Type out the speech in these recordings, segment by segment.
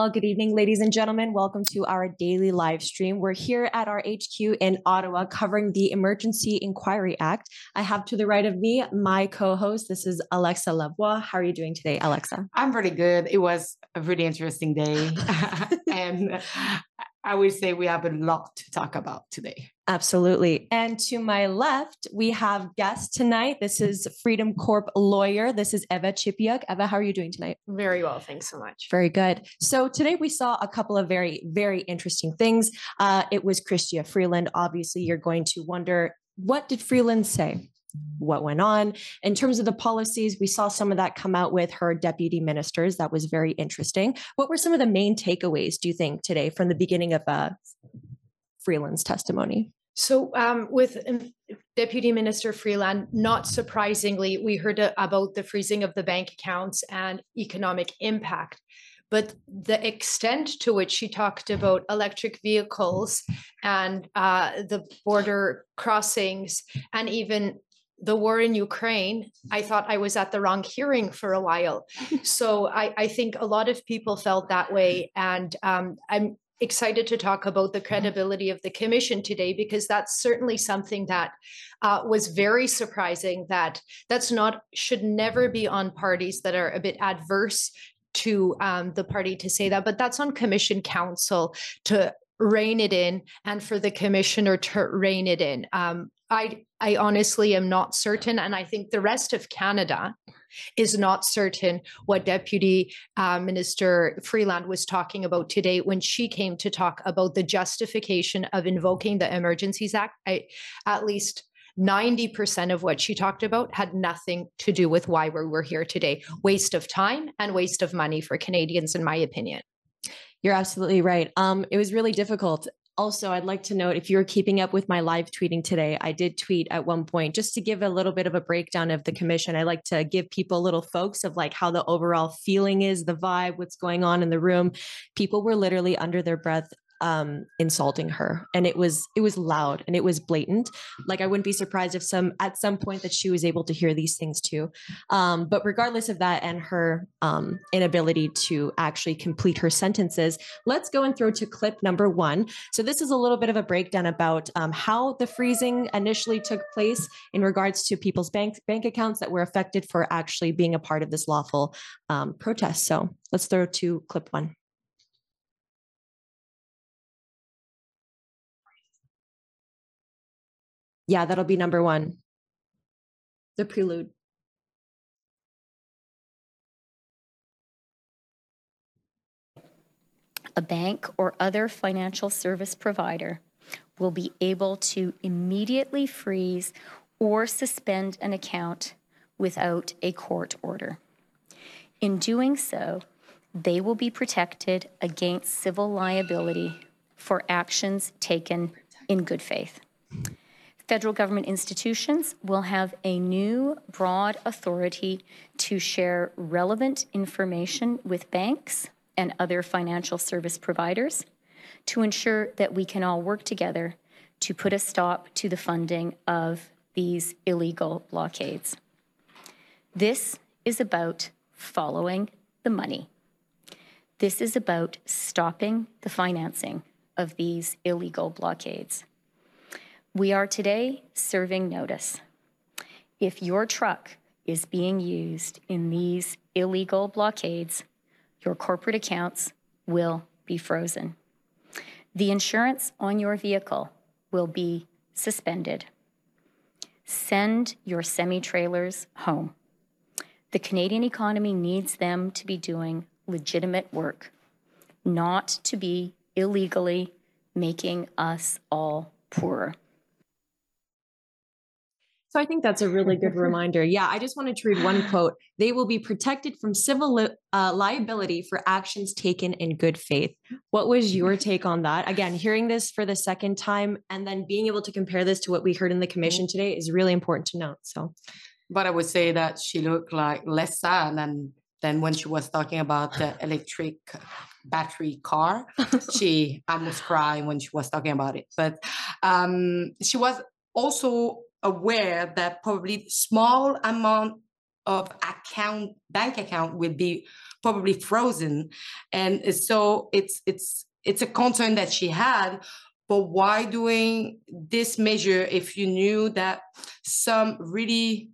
Well, good evening, ladies and gentlemen. Welcome to our daily live stream. We're here at our HQ in Ottawa covering the Emergency Inquiry Act. I have to the right of me my co host. This is Alexa Lavoie. How are you doing today, Alexa? I'm pretty good. It was a really interesting day. and I would say we have a lot to talk about today. Absolutely. And to my left, we have guest tonight. This is Freedom Corp lawyer. This is Eva Chipiuk. Eva, how are you doing tonight? Very well. Thanks so much. Very good. So today we saw a couple of very, very interesting things. Uh, it was Chrystia Freeland. Obviously, you're going to wonder what did Freeland say? What went on. In terms of the policies, we saw some of that come out with her deputy ministers. That was very interesting. What were some of the main takeaways, do you think, today from the beginning of uh, Freeland's testimony? So, um, with um, Deputy Minister Freeland, not surprisingly, we heard about the freezing of the bank accounts and economic impact. But the extent to which she talked about electric vehicles and uh, the border crossings and even the war in Ukraine, I thought I was at the wrong hearing for a while. so I, I think a lot of people felt that way. And um, I'm excited to talk about the credibility of the commission today because that's certainly something that uh, was very surprising that that's not should never be on parties that are a bit adverse to um, the party to say that but that's on commission counsel to rein it in and for the commissioner to rein it in um, I I honestly am not certain, and I think the rest of Canada is not certain what Deputy uh, Minister Freeland was talking about today when she came to talk about the justification of invoking the Emergencies Act. I, at least 90% of what she talked about had nothing to do with why we were here today. Waste of time and waste of money for Canadians, in my opinion. You're absolutely right. Um, it was really difficult also, I'd like to note if you're keeping up with my live tweeting today, I did tweet at one point just to give a little bit of a breakdown of the commission. I like to give people little folks of like how the overall feeling is, the vibe, what's going on in the room. People were literally under their breath um, insulting her and it was it was loud and it was blatant. Like i wouldn't be surprised if some at some point that she was able to hear these things too. Um, but regardless of that and her um, inability to actually complete her sentences let's go and throw to clip number one. So this is a little bit of a breakdown about um, how the freezing initially took place in regards to people's bank bank accounts that were affected for actually being a part of this lawful um, protest. So let's throw to clip one Yeah, that'll be number one. The prelude. A bank or other financial service provider will be able to immediately freeze or suspend an account without a court order. In doing so, they will be protected against civil liability for actions taken in good faith. Federal government institutions will have a new broad authority to share relevant information with banks and other financial service providers to ensure that we can all work together to put a stop to the funding of these illegal blockades. This is about following the money. This is about stopping the financing of these illegal blockades. We are today serving notice. If your truck is being used in these illegal blockades, your corporate accounts will be frozen. The insurance on your vehicle will be suspended. Send your semi trailers home. The Canadian economy needs them to be doing legitimate work, not to be illegally making us all poorer. So I think that's a really good reminder. Yeah, I just wanted to read one quote. They will be protected from civil li- uh, liability for actions taken in good faith. What was your take on that? Again, hearing this for the second time and then being able to compare this to what we heard in the commission today is really important to note. So, but I would say that she looked like less sad than than when she was talking about the electric battery car. she almost cried when she was talking about it, but um, she was also aware that probably small amount of account bank account will be probably frozen, and so it's it's it's a concern that she had. But why doing this measure if you knew that some really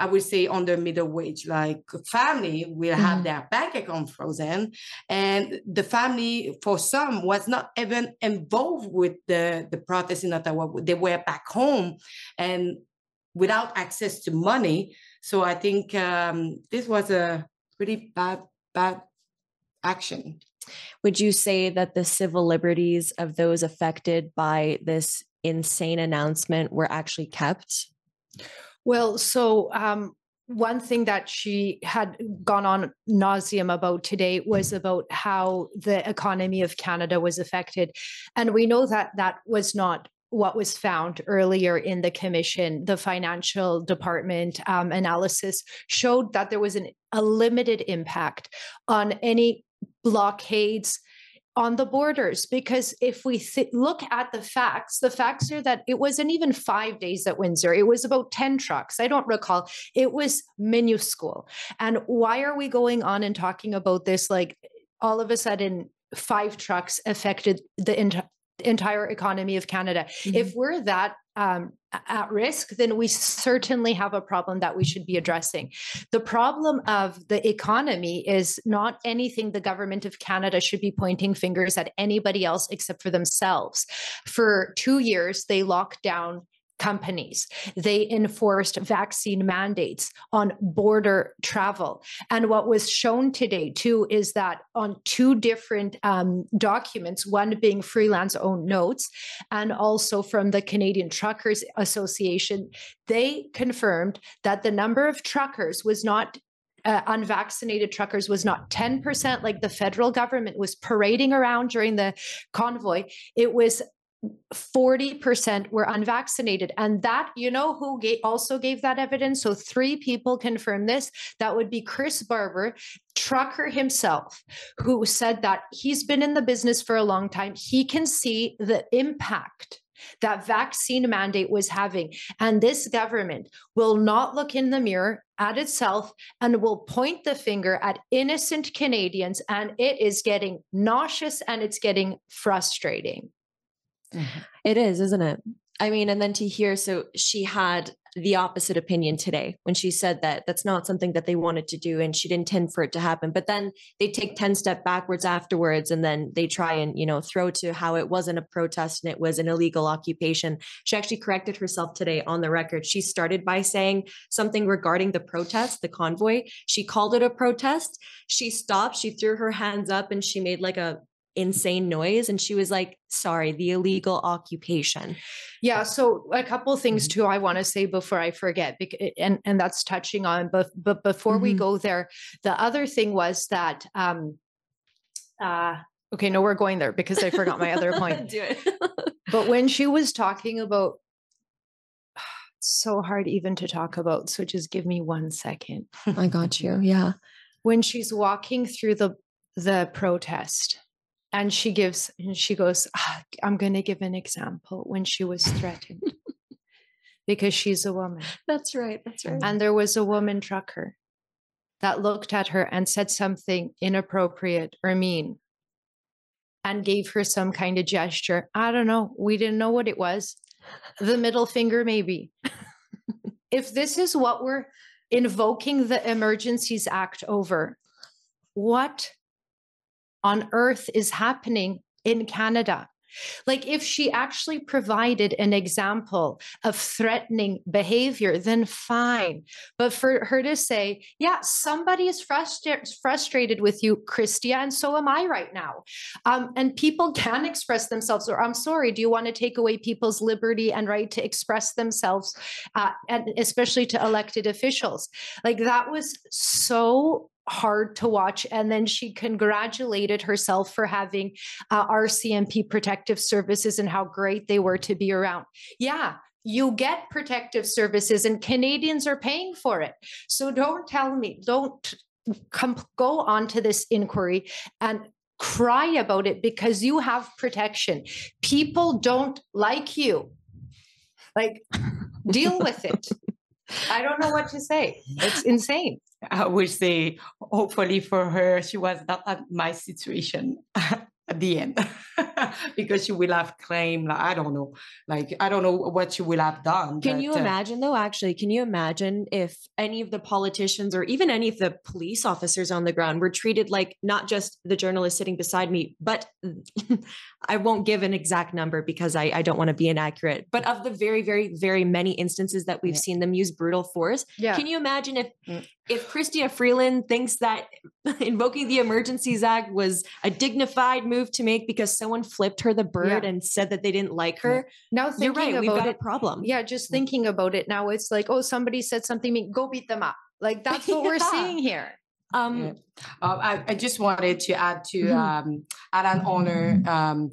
I would say under middle wage, like family will have mm-hmm. their bank account frozen. And the family, for some, was not even involved with the, the protest in Ottawa. They were back home and without access to money. So I think um, this was a pretty bad, bad action. Would you say that the civil liberties of those affected by this insane announcement were actually kept? Well, so um, one thing that she had gone on nauseum about today was about how the economy of Canada was affected. And we know that that was not what was found earlier in the commission. The financial department um, analysis showed that there was an, a limited impact on any blockades on the borders because if we th- look at the facts the facts are that it wasn't even five days at windsor. It was about 10 trucks. I don't recall. It was minuscule. And why are we going on and talking about this? Like all of a sudden five trucks affected the ent- entire economy of canada mm-hmm. if we're that um, at risk, then we certainly have a problem that we should be addressing. The problem of the economy is not anything the government of Canada should be pointing fingers at anybody else except for themselves. For two years, they locked down companies. They enforced vaccine mandates on border travel. And what was shown today, too, is that on two different um, documents, one being Freeland's own notes, and also from the Canadian Truckers Association, they confirmed that the number of truckers was not uh, unvaccinated truckers was not 10% like the federal government was parading around during the convoy. It was 40% were unvaccinated. And that, you know, who gave, also gave that evidence? So three people confirmed this. That would be Chris Barber, trucker himself, who said that he's been in the business for a long time. He can see the impact that vaccine mandate was having. And this government will not look in the mirror at itself and will point the finger at innocent Canadians. And it is getting nauseous and it's getting frustrating. Mm-hmm. It is, isn't it? I mean, and then to hear, so she had the opposite opinion today when she said that that's not something that they wanted to do and she'd intend for it to happen. But then they take 10 step backwards afterwards and then they try and, you know, throw to how it wasn't a protest and it was an illegal occupation. She actually corrected herself today on the record. She started by saying something regarding the protest, the convoy. She called it a protest. She stopped, she threw her hands up and she made like a insane noise and she was like sorry the illegal occupation. Yeah so a couple things mm-hmm. too i want to say before i forget and and that's touching on but but before mm-hmm. we go there the other thing was that um uh okay no we're going there because i forgot my other point. Do it. But when she was talking about so hard even to talk about so just give me one second. I got you yeah. When she's walking through the the protest and she gives and she goes ah, i'm going to give an example when she was threatened because she's a woman. That's right that's right. And there was a woman trucker that looked at her and said something inappropriate or mean and gave her some kind of gesture. I don't know we didn't know what it was. The middle finger maybe. If this is what we're invoking the emergencies act over what on earth is happening in Canada. Like, if she actually provided an example of threatening behavior, then fine. But for her to say, yeah, somebody is frustra- frustrated with you, Chrystia, and so am I right now. Um, and people can express themselves, or I'm sorry, do you want to take away people's liberty and right to express themselves, uh, and especially to elected officials? Like, that was so hard to watch. And then she congratulated herself for having uh, RCMP protective services and how great they were to be around. Yeah, you get protective services and Canadians are paying for it. So don't tell me, don't go on to this inquiry and cry about it because you have protection. People don't like you. Like deal with it. I don't know what to say. It's insane. I would say, hopefully for her, she was not at my situation at the end because she will have claimed, like, I don't know, like, I don't know what she will have done. Can you but, uh, imagine, though, actually, can you imagine if any of the politicians or even any of the police officers on the ground were treated like not just the journalist sitting beside me, but I won't give an exact number because I, I don't want to be inaccurate, but of the very, very, very many instances that we've Yeah. seen them use brutal force, Yeah. Can you imagine if Mm. if Chrystia Freeland thinks that invoking the Emergencies Act was a dignified move to make because someone flipped her the bird and said that they didn't like her? now You're thinking right. We've about got it, a problem. yeah, just thinking about it now, it's like, oh, somebody said something mean, go beat them up. Like that's what we're seeing here. Um, Yeah. Uh, I, I just wanted to add to Mhm. um, add an honor, um,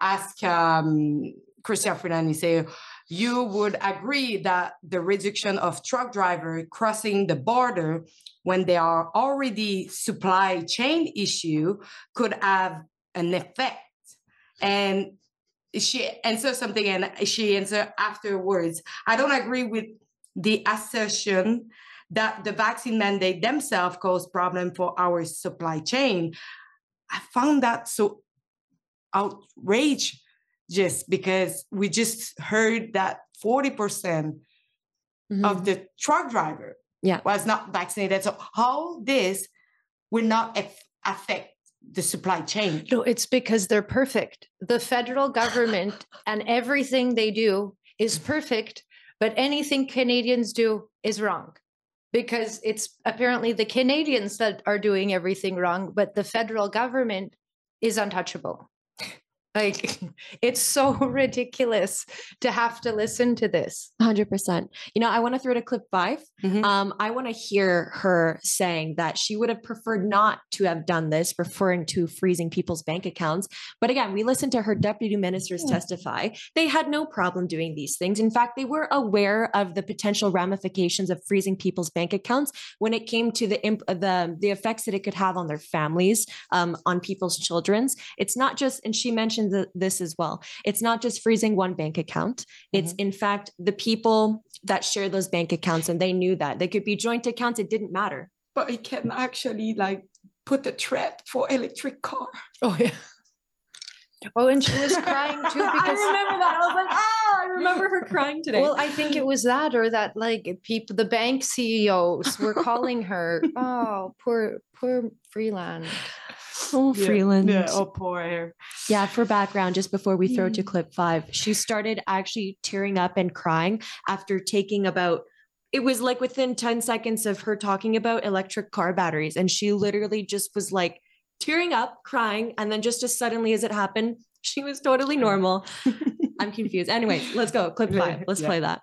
ask um, Chrystia Freeland, say, you would agree that the reduction of truck driver crossing the border when there are already supply chain issue could have an effect. And she answered something and she answered afterwards. I don't agree with the assertion that the vaccine mandate themselves cause problem for our supply chain. I found that so outrage just because we just heard that 40% mhm. of the truck driver Yeah. was not vaccinated. So how this will not affect the supply chain? No, it's because they're perfect. The federal government and everything they do is perfect, but anything Canadians do is wrong. Because it's apparently the Canadians that are doing everything wrong, but the federal government is untouchable. Like, it's so ridiculous to have to listen to this. 100%. You know, I want to throw to clip 5 Mhm. Um, I want to hear her saying that she would have preferred not to have done this, referring to freezing people's bank accounts. But again, we listened to her deputy ministers Yeah. testify. They had no problem doing these things. In fact, they were aware of the potential ramifications of freezing people's bank accounts when it came to the imp- the the effects that it could have on their families, um, on people's children's. It's not just, and she mentioned the, this as well. It's not just freezing one bank account. It's in fact the people that share those bank accounts, and they knew that they could be joint accounts. It didn't matter. But it can actually like put a threat for electric car. Oh, yeah. Oh, and she was crying too Because... I remember that. I was like, ah, I remember her crying today. Well, I think it was that, or that like people, the bank CEOs were calling her. Oh, poor, poor Freeland. Oh, Freeland. Yeah, oh, poor her. Yeah, for background, just before we throw to clip five, she started actually tearing up and crying after taking about it was like within 10 seconds of her talking about electric car batteries. And she literally just was like tearing up, crying. And then just as suddenly as it happened, she was totally normal. I'm confused. Anyway, let's go. Clip five. Let's yeah. play that.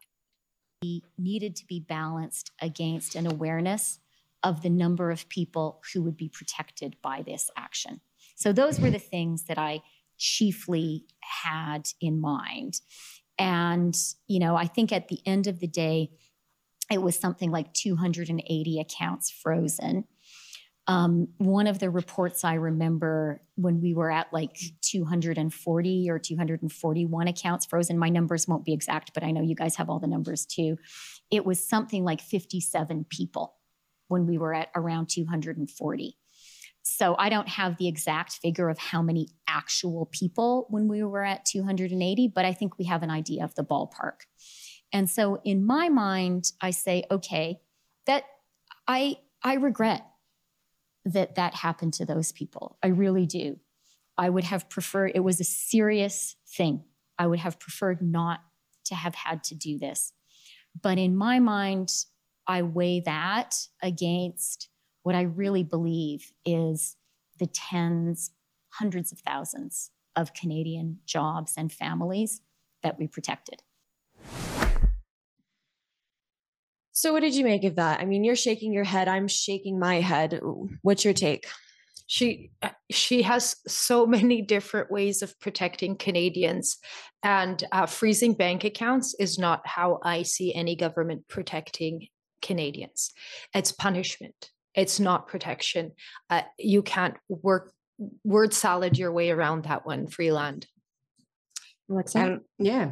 He needed to be balanced against an awareness of the number of people who would be protected by this action. So those were the things that I chiefly had in mind. And, you know, I think at the end of the day, it was something like 280 accounts frozen. Um, one of the reports I remember when we were at like 240 or 241 accounts frozen, my numbers won't be exact, but I know you guys have all the numbers too. It was something like 57 people when we were at around 240. So I don't have the exact figure of how many actual people when we were at 280, but I think we have an idea of the ballpark. And so in my mind, I say, okay, that I I regret that that happened to those people. I really do. I would have preferred it was a serious thing. I would have preferred not to have had to do this. But in my mind, I weigh that against what I really believe is the tens, hundreds of thousands of Canadian jobs and families that we protected. So, what did you make of that? I mean, you're shaking your head. I'm shaking my head. What's your take? She uh, she has so many different ways of protecting Canadians, and uh, freezing bank accounts is not how I see any government protecting Canadians. It's punishment. It's not protection. Uh, you can't work word salad your way around that one, Freeland. Alexa? And yeah.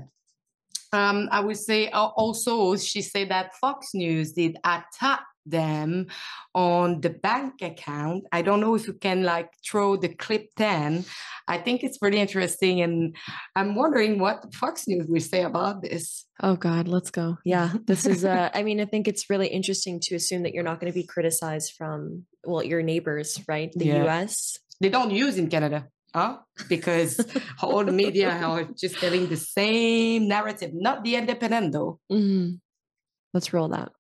Um, I would say also she said that Fox News did attack them on the bank account. I don't know if you can like throw the clip 10. I think it's pretty interesting. And I'm wondering what Fox News will say about this. Oh God, let's go. Yeah, this is. Uh, I mean, I think it's really interesting to assume that you're not going to be criticized from well your neighbors, right? The Yeah. U.S. They don't use in Canada. Huh? Because all the media are just telling the same narrative, not the independent though. Mhm. Let's roll that.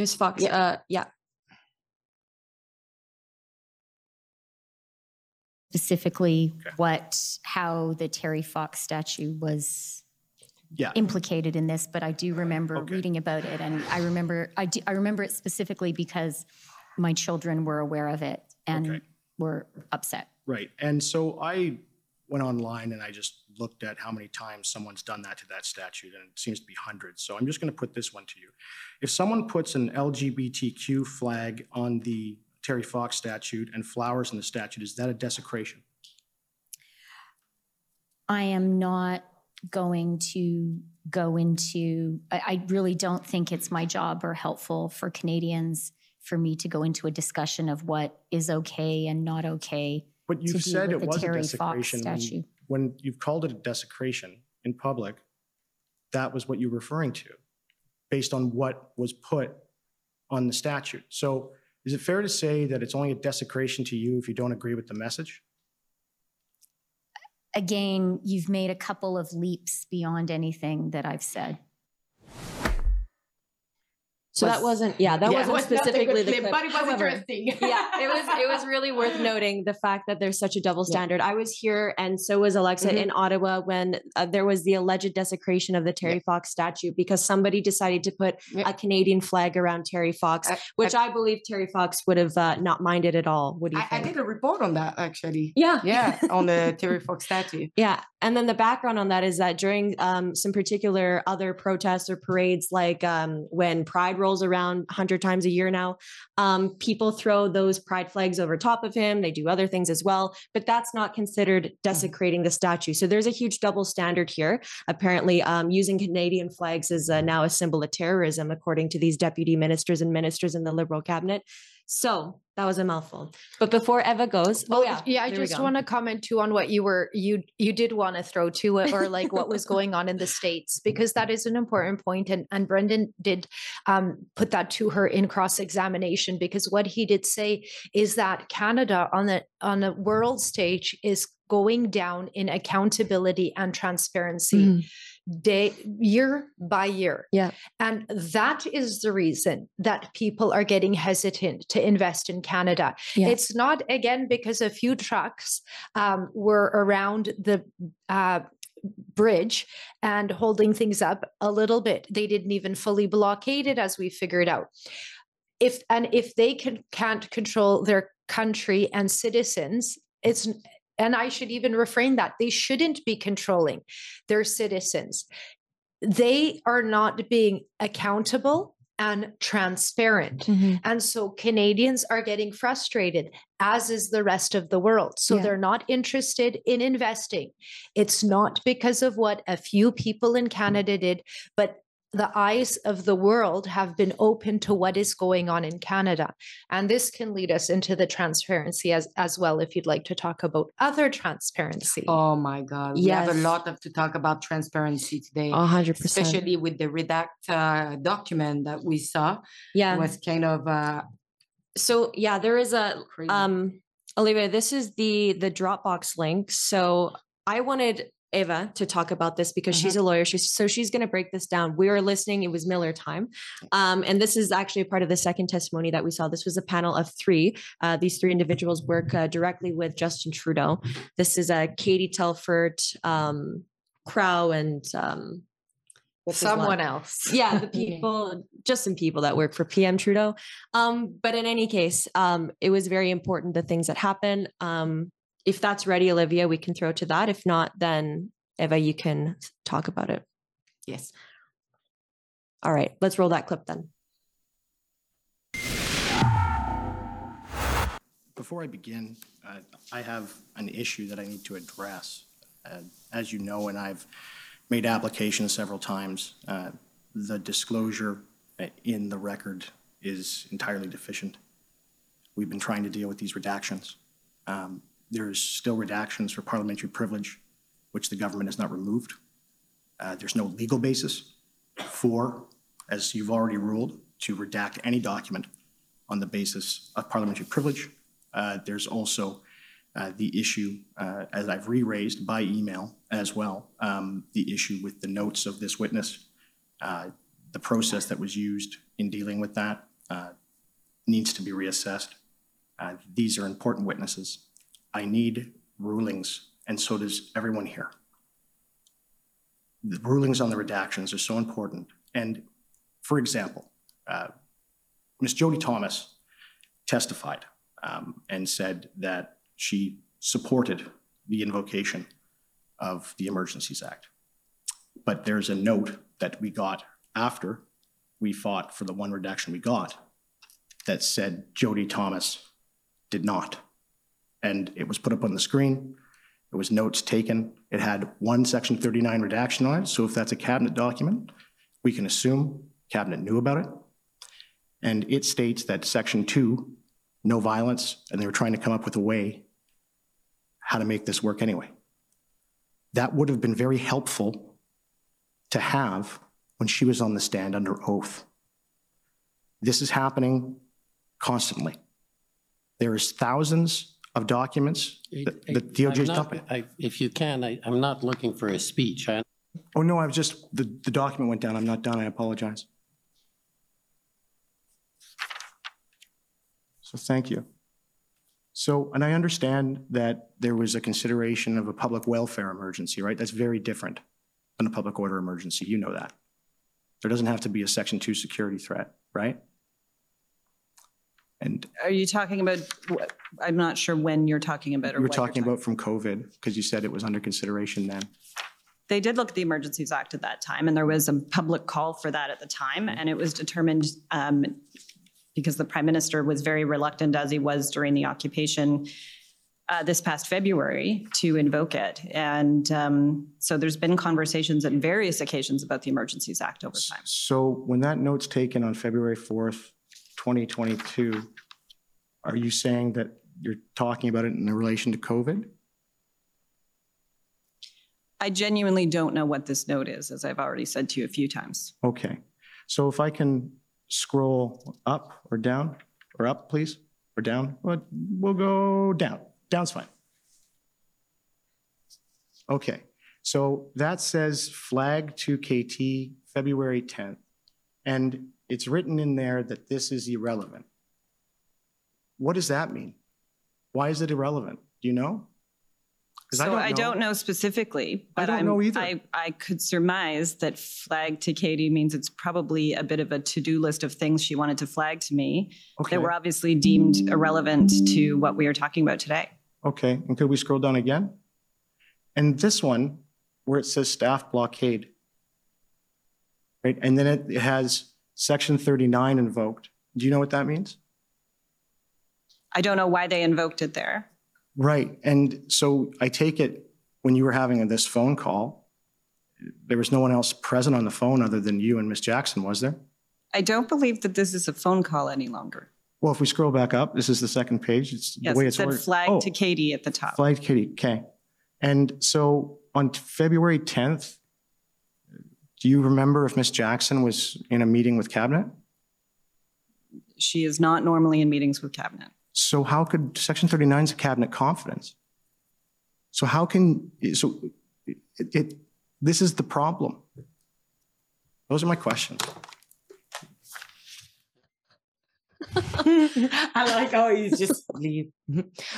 It's Fox. Yeah. Uh, yeah. Specifically, Okay. what, how the Terry Fox statue was Yeah. implicated in this, but I do remember Okay. reading about it, and I remember, I do, I remember it specifically because my children were aware of it and Okay. were upset. Right. And so I went online and I just looked at how many times someone's done that to that statute, and it seems to be hundreds. So I'm just going to put this one to you. If someone puts an LGBTQ flag on the Terry Fox statute and flowers in the statute, is that a desecration? I am not going to go into, I, I really don't think it's my job or helpful for Canadians for me to go into a discussion of what is okay and not okay But you've said it was a Terry desecration. when- When you've called it a desecration in public, that was what you're referring to, based on what was put on the statute. So is it fair to say that it's only a desecration to you if you don't agree with the message? Again, you've made a couple of leaps beyond anything that I've said. So that Was- wasn't. Yeah, that Yeah, wasn't was not a good specifically the clip, clip. but it was However, interesting. yeah, it was it was really worth noting the fact that there's such a double standard. I was here, and so was Alexa Mhm. in Ottawa when uh, there was the alleged desecration of the Terry Fox statue because somebody decided to put Yeah. a Canadian flag around Terry Fox, I- which I, believe Terry Fox would have uh, not minded at all. What do you I, I did a report on that actually. yeah, Yeah, on the Terry Fox statue. Yeah. And then the background on that is that during um, some particular other protests or parades, like um, when Pride rolls around 100 times a year now, um, people throw those Pride flags over top of him. They do other things as well, but that's not considered desecrating the statue. So there's a huge double standard here. Apparently, um, using Canadian flags is uh, now a symbol of terrorism, according to these deputy ministers and ministers in the Liberal cabinet. So that was a mouthful. But before Eva goes, oh yeah, yeah i just want to comment too on what you were you you did want to throw to it or like what was going on in the states because that is an important point and and brendan did um, put that to her in cross examination because what he did say is that canada on the on the world stage is going down in accountability and transparency Mhm. Day year by year. Yeah. And that is the reason that people are getting hesitant to invest in Canada. Yeah. It's not again because a few trucks um, were around the uh, bridge and holding things up a little bit. They didn't even fully blockade it as we figured out. If and if they can can't control their country and citizens, it's and I should even refrain that they shouldn't be controlling their citizens. They are not being accountable and transparent. Mhm. And so Canadians are getting frustrated, as is the rest of the world. So Yeah. they're not interested in investing. It's not because of what a few people in Canada did, but the eyes of the world have been open to what is going on in Canada. And this can lead us into the transparency as, as well, if you'd like to talk about other transparency. Oh my God. We have a lot of to talk about transparency today. A hundred percent. Especially with the redact uh, document that we saw, Yeah. was kind of uh, So yeah, there is a crazy. um Olivia, this is the the Dropbox link. So I wanted Eva to talk about this because she's a lawyer. She's so she's going to break this down. We were listening. It was Miller time, um, and this is actually part of the second testimony that we saw. This was a panel of three. Uh, these three individuals work uh, directly with Justin Trudeau. This is uh, Katie Telford, um, Clow, and um, what was one? Someone else. yeah the people just some people that work for pm trudeau um but in any case um it was very important the things that happened. um if that's ready olivia we can throw to that if not then eva you can talk about it yes. all right let's roll that clip then Before I begin, uh, I have an issue that I need to address. Uh, As you know, and I've made applications several times. Uh, The disclosure uh, in the record is entirely deficient. We've been trying to deal with these redactions. Um, There's still redactions for parliamentary privilege, which the government has not removed. Uh, There's no legal basis for, as you've already ruled, to redact any document on the basis of parliamentary privilege. Uh, There's also uh, the issue, uh, as I've re-raised by email as well, um, the issue with the notes of this witness. Uh, The process that was used in dealing with that uh, needs to be reassessed. Uh, These are important witnesses. I need rulings, and so does everyone here. The rulings on the redactions are so important. And for example, uh, Ms. Jody Thomas testified um, and said that she supported the invocation of the Emergencies Act. But there's a note that we got after we fought for the one redaction we got that said Jody Thomas did not. And it was put up on the screen. It was notes taken. It had one Section 39 redaction on it. So if that's a cabinet document, we can assume cabinet knew about it. And it states that Section 2, no violence, and they were trying to come up with a way how to make this work anyway. That would have been very helpful to have when she was on the stand under oath. This is happening constantly. There is thousands of documents that that I'm DOJ is not- dumping. I- If you can, I, I'm not looking for a speech. I, Oh, no, I was just, the, the document went down. I'm not done. I apologize. So thank you. So, and I understand that there was a consideration of a public welfare emergency, right? That's very different than a public order emergency. You know that. There doesn't have to be a section two security threat, right? And Are you talking about, I'm not sure when you're talking about or were what you're talking about from COVID, because you said it was under consideration then. They did look at the Emergencies Act at that time, and there was a public call for that at the time, and it was determined um, because the prime minister was very reluctant, as he was during the occupation uh, this past February, to invoke it. And um, so there's been conversations at various occasions about the Emergencies Act over time. So when that note's taken on February 4th, 2022, are you saying that you're talking about it in relation to COVID? I genuinely don't know what this note is, as I've already said to you a few times. Okay. So if I can scroll up or down, or up, please, or down, What? we'll go down. Down's fine. Okay, so that says flag to KT, February 10th. And it's written in there that this is irrelevant. What does that mean? Why is it irrelevant? Do you know? So I don't know specifically, but don't know either. I, I could surmise that flag to Katie means it's probably a bit of a to-do list of things she wanted to flag to me Okay, that were obviously deemed irrelevant to what we are talking about today. okay, and could we scroll down again? And this one, where it says staff blockade. Right, and then it has section 39 invoked. Do you know what that means? I don't know why they invoked it there. Right, and so I take it when you were having this phone call, there was no one else present on the phone other than you and Miss Jackson, was there? I don't believe that this is a phone call any longer. Well, if we scroll back up, this is the second page, it's the Yes, way it it's said ordered. flag Oh, to Katie at the top. Flag Katie. okay. And so on February 10th, do you remember if Miss Jackson was in a meeting with cabinet? She is not normally in meetings with cabinet. So how could, section 39 is a cabinet confidence. So how can, so it, it, this is the problem. Those are my questions. I like how you just leave.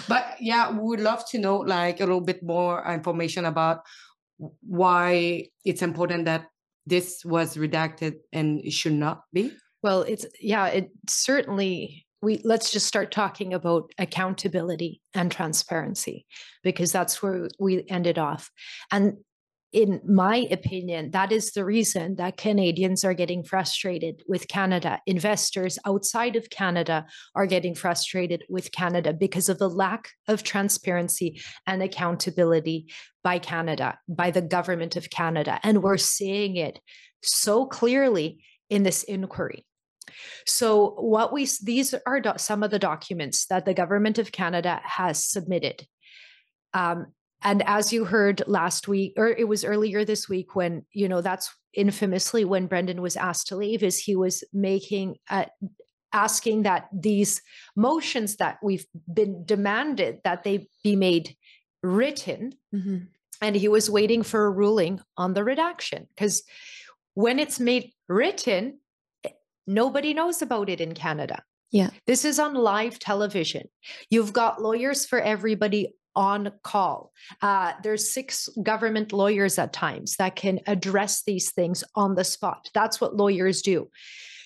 But yeah, we would love to know like a little bit more information about why it's important that this was redacted and it should not be. Well, it's, yeah, it certainly, we, let's just start talking about accountability and transparency, because that's where we ended off. And in my opinion, that is the reason that Canadians are getting frustrated with Canada. Investors outside of Canada are getting frustrated with Canada because of the lack of transparency and accountability by Canada, by the government of Canada. And we're seeing it so clearly in this inquiry. So, what we these are do- some of the documents that the government of Canada has submitted. Um, and as you heard last week, or it was earlier this week, when you know that's infamously when Brendan was asked to leave, is he was making uh, asking that these motions that we've been demanded that they be made written, Mm-hmm. and he was waiting for a ruling on the redaction because when it's made written, eh, nobody knows about it in Canada. Yeah. This is on live television. You've got lawyers for everybody on call. Uh, there's six government lawyers at times that can address these things on the spot. That's what lawyers do.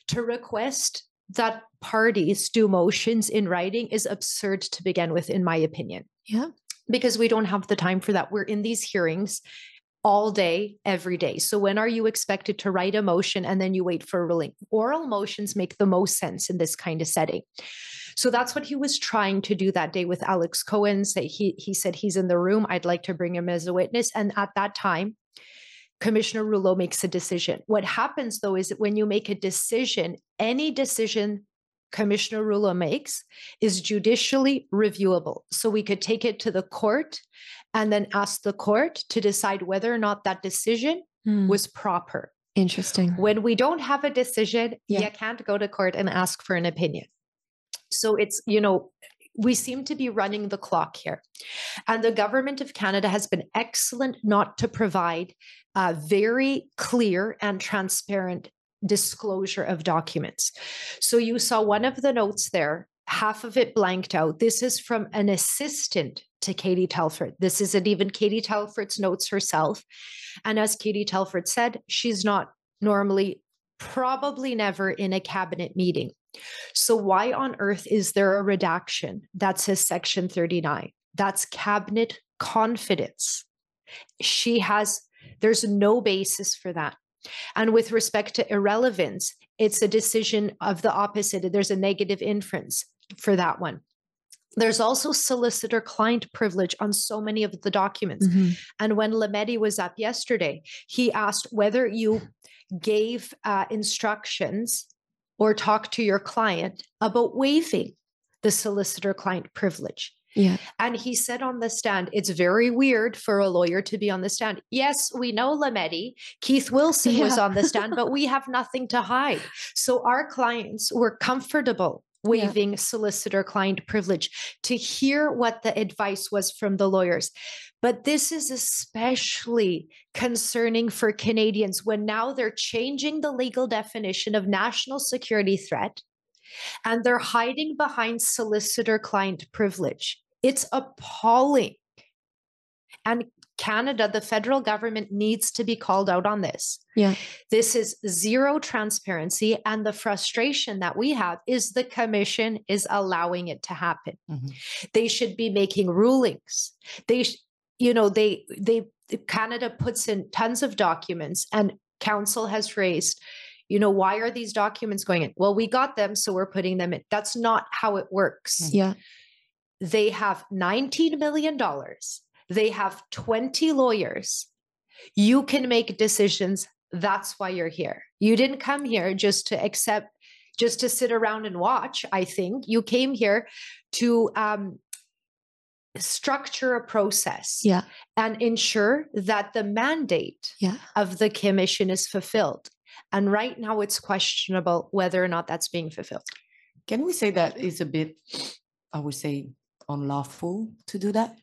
To request that parties do motions in writing is absurd to begin with, in my opinion. Yeah. Because we don't have the time for that. We're in these hearings all day, every day. So when are you expected to write a motion and then you wait for a ruling? Oral motions make the most sense in this kind of setting. So that's what he was trying to do that day with Alex Cohen. Say he he said he's in the room. I'd like to bring him as a witness. And at that time, Commissioner Rouleau makes a decision. What happens though is that when you make a decision, any decision Commissioner Rouleau makes is judicially reviewable. So we could take it to the court and then ask the court to decide whether or not that decision Hmm. was proper. Interesting. When we don't have a decision, Yeah. you can't go to court and ask for an opinion. So it's, you know, we seem to be running the clock here. And the government of Canada has been excellent not to provide a very clear and transparent disclosure of documents. So you saw one of the notes there, half of it blanked out. This is from an assistant to Katie Telford. This isn't even Katie Telford's notes herself. And as Katie Telford said, she's not normally, probably never in a cabinet meeting. So, why on earth is there a redaction that says Section 39? That's cabinet confidence. She has, there's no basis for that. And with respect to irrelevance, it's a decision of the opposite. There's a negative inference for that one. There's also solicitor client privilege on so many of the documents. Mhm. And when Lemedi was up yesterday, he asked whether you gave uh, instructions or talk to your client about waiving the solicitor client privilege. Yeah. And he said on the stand, it's very weird for a lawyer to be on the stand. Yes, we know Lemedi. Keith Wilson was on the stand, but we have nothing to hide. So our clients were comfortable waiving solicitor client privilege to hear what the advice was from the lawyers. But this is especially concerning for Canadians when now they're changing the legal definition of national security threat and they're hiding behind solicitor client privilege. It's appalling. And Canada, the federal government needs to be called out on this. Yeah. This is zero transparency. And the frustration that we have is the commission is allowing it to happen. Mhm. They should be making rulings. They, sh- you know, they, they, Canada puts in tons of documents and counsel has raised, you know, why are these documents going in? Well, we got them, so we're putting them in. That's not how it works Yeah. they have $19 million. They have 20 lawyers. You can make decisions. That's why you're here. You didn't come here just to accept, just to sit around and watch, I think. You came here to um, structure a process Yeah. and ensure that the mandate Yeah. of the commission is fulfilled. And right now, it's questionable whether or not that's being fulfilled. Can we say that is a bit, I would say, unlawful to do that?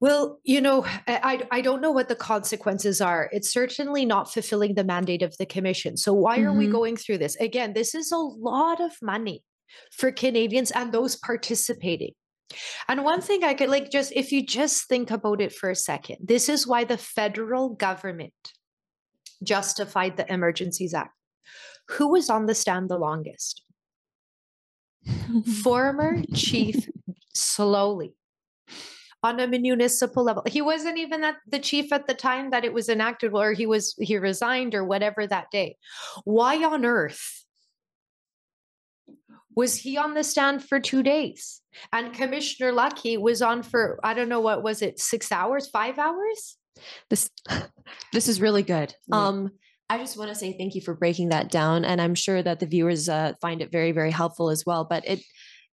Well, you know, I, I I don't know what the consequences are. It's certainly not fulfilling the mandate of the commission. So why are we Mhm. going through this? Again, this is a lot of money for Canadians and those participating. And one thing I could like just if you just think about it for a second, this is why the federal government justified the Emergencies Act. Who was on the stand the longest? Former Chief Sloly. on a municipal level. He wasn't even at the chief at the time that it was enacted, or he was he resigned or whatever that day. Why on earth was he on the stand for two days? And Commissioner Lucki was on for I don't know what was it, six hours, five hours? This this is really good. Yeah. Um, I just want to say thank you for breaking that down, and I'm sure that the viewers uh, find it very very helpful as well. But it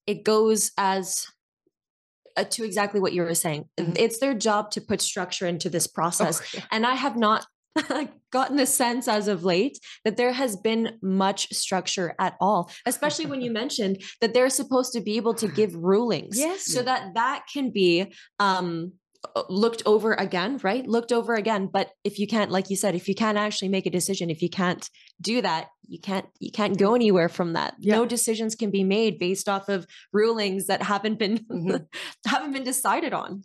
it goes as uh, to exactly what you were saying. Mhm. It's their job to put structure into this process, Oh, yeah. and I have not gotten the sense as of late that there has been much structure at all especially when you mentioned that they're supposed to be able to give rulings Yes. so that that can be um looked over again right? Looked over again. But if you can't like you said if you can't actually make a decision if you can't do that you can't you can't go anywhere from that. No decisions can be made based off of rulings that haven't been Mhm. haven't been decided on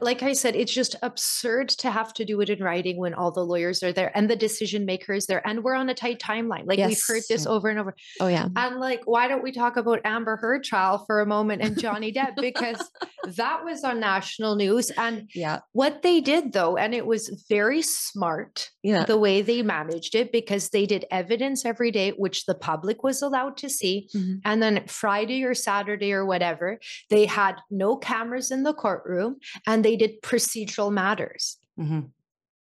like I said, it's just absurd to have to do it in writing when all the lawyers are there and the decision maker is there, and we're on a tight timeline. Like we've heard Yes. this over and over. oh yeah And like, why don't we talk about Amber Heard trial for a moment and Johnny Depp because that was on national news. And yeah what they did though, and it was very smart yeah the way they managed it because they did evidence every day, which the public was allowed to see. Mhm. And then Friday or Saturday or whatever, they had no cameras in the courtroom and they did procedural matters. Mhm.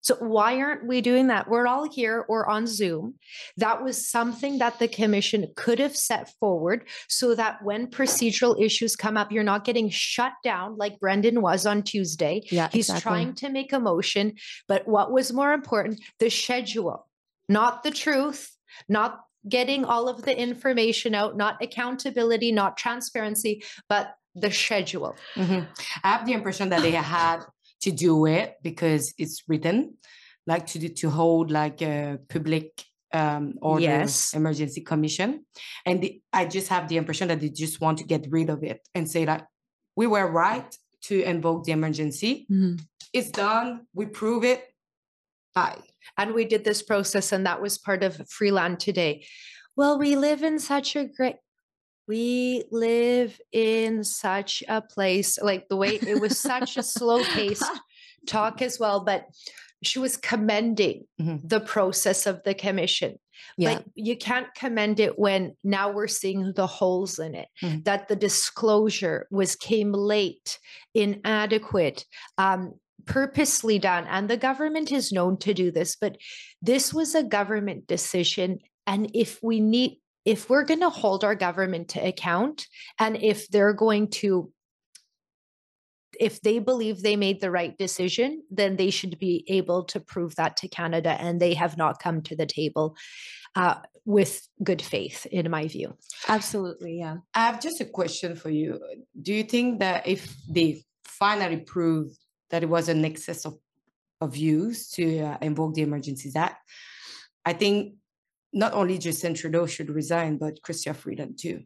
So why aren't we doing that? We're all here or on Zoom. That was something that the commission could have set forward so that when procedural issues come up, you're not getting shut down like Brendan was on Tuesday. yeah He's exactly. trying to make a motion, but what was more important? The schedule, not the truth, not getting all of the information out, not accountability, not transparency, but the schedule. Mhm. I have the impression that they had to do it because it's written, like to do, to hold like a public um, order Yes. emergency commission, and the, I just have the impression that they just want to get rid of it and say that we were right to invoke the emergency. Mhm. It's done. We prove it. Bye. And we did this process, and that was part of Freeland today. Well, we live in such a great we live in such a place like the way it was such a slow paced talk as well but she was commending Mhm. the process of the commission yeah but you can't commend it when now we're seeing the holes in it Mhm. that the disclosure was came late inadequate um, purposely done and the government is known to do this but this was a government decision and if we need if we're going to hold our government to account and if they're going to if they believe they made the right decision then they should be able to prove that to canada and they have not come to the table uh, with good faith in my view absolutely yeah I have just a question for you. Do you think that if they finally prove that it was an excess of, of use to uh, invoke the Emergencies Act, I think not only Justin Trudeau should resign, but Chrystia Freeland too.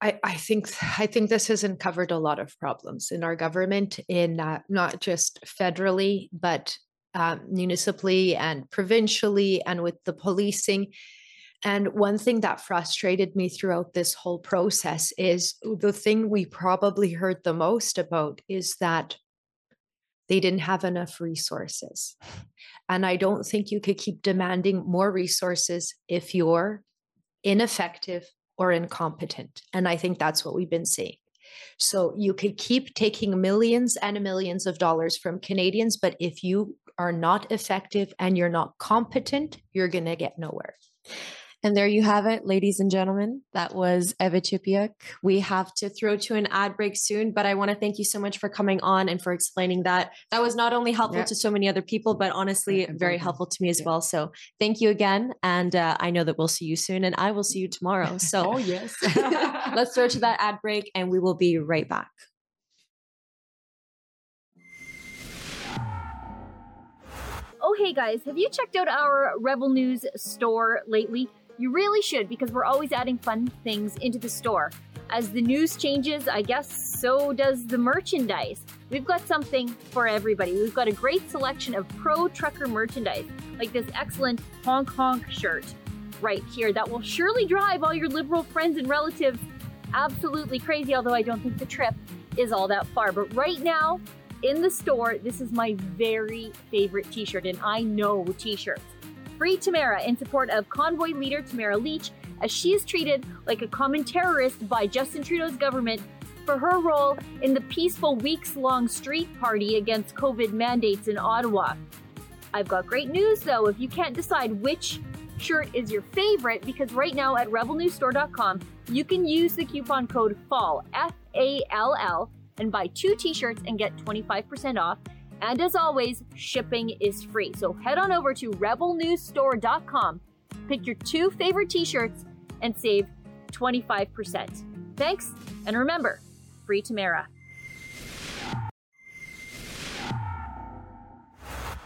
I, I think I think this has uncovered a lot of problems in our government, in uh, not just federally, but um, municipally and provincially, and with the policing. And one thing that frustrated me throughout this whole process is the thing we probably heard the most about is that they didn't have enough resources. And I don't think you could keep demanding more resources if you're ineffective or incompetent. And I think that's what we've been seeing. So you could keep taking millions and millions of dollars from Canadians, but if you are not effective and you're not competent, you're going to get nowhere. And there you have it, ladies and gentlemen. That was Eva Chipiuk. We have to throw to an ad break soon, but I want to thank you so much for coming on and for explaining that. That was not only helpful Yeah. to so many other people, but honestly, Yeah, very helpful to me as Yeah. well. So thank you again. And uh, I know that we'll see you soon, and I will see you tomorrow. So oh, yes. let's throw to that ad break, and we will be right back. Oh, hey guys, have you checked out our Rebel News store lately? You really should because we're always adding fun things into the store. As the news changes, I guess so does the merchandise. We've got something for everybody. We've got a great selection of pro trucker merchandise, like this excellent honk honk shirt right here that will surely drive all your liberal friends and relatives absolutely crazy, although I don't think the trip is all that far. But right now, in the store, this is my very favorite t shirt, and I know t shirts. Free Tamara in support of convoy leader Tamara Lich as she is treated like a common terrorist by Justin Trudeau's government for her role in the peaceful weeks long street party against COVID mandates in Ottawa. I've got great news though if you can't decide which shirt is your favorite, because right now at rebelnewsstore.com, you can use the coupon code FALL, F A L L, and buy two t shirts and get 25% off. And as always, shipping is free. So head on over to rebelnewsstore.com, pick your two favorite t shirts, and save 25%. Thanks, and remember, free Tamara.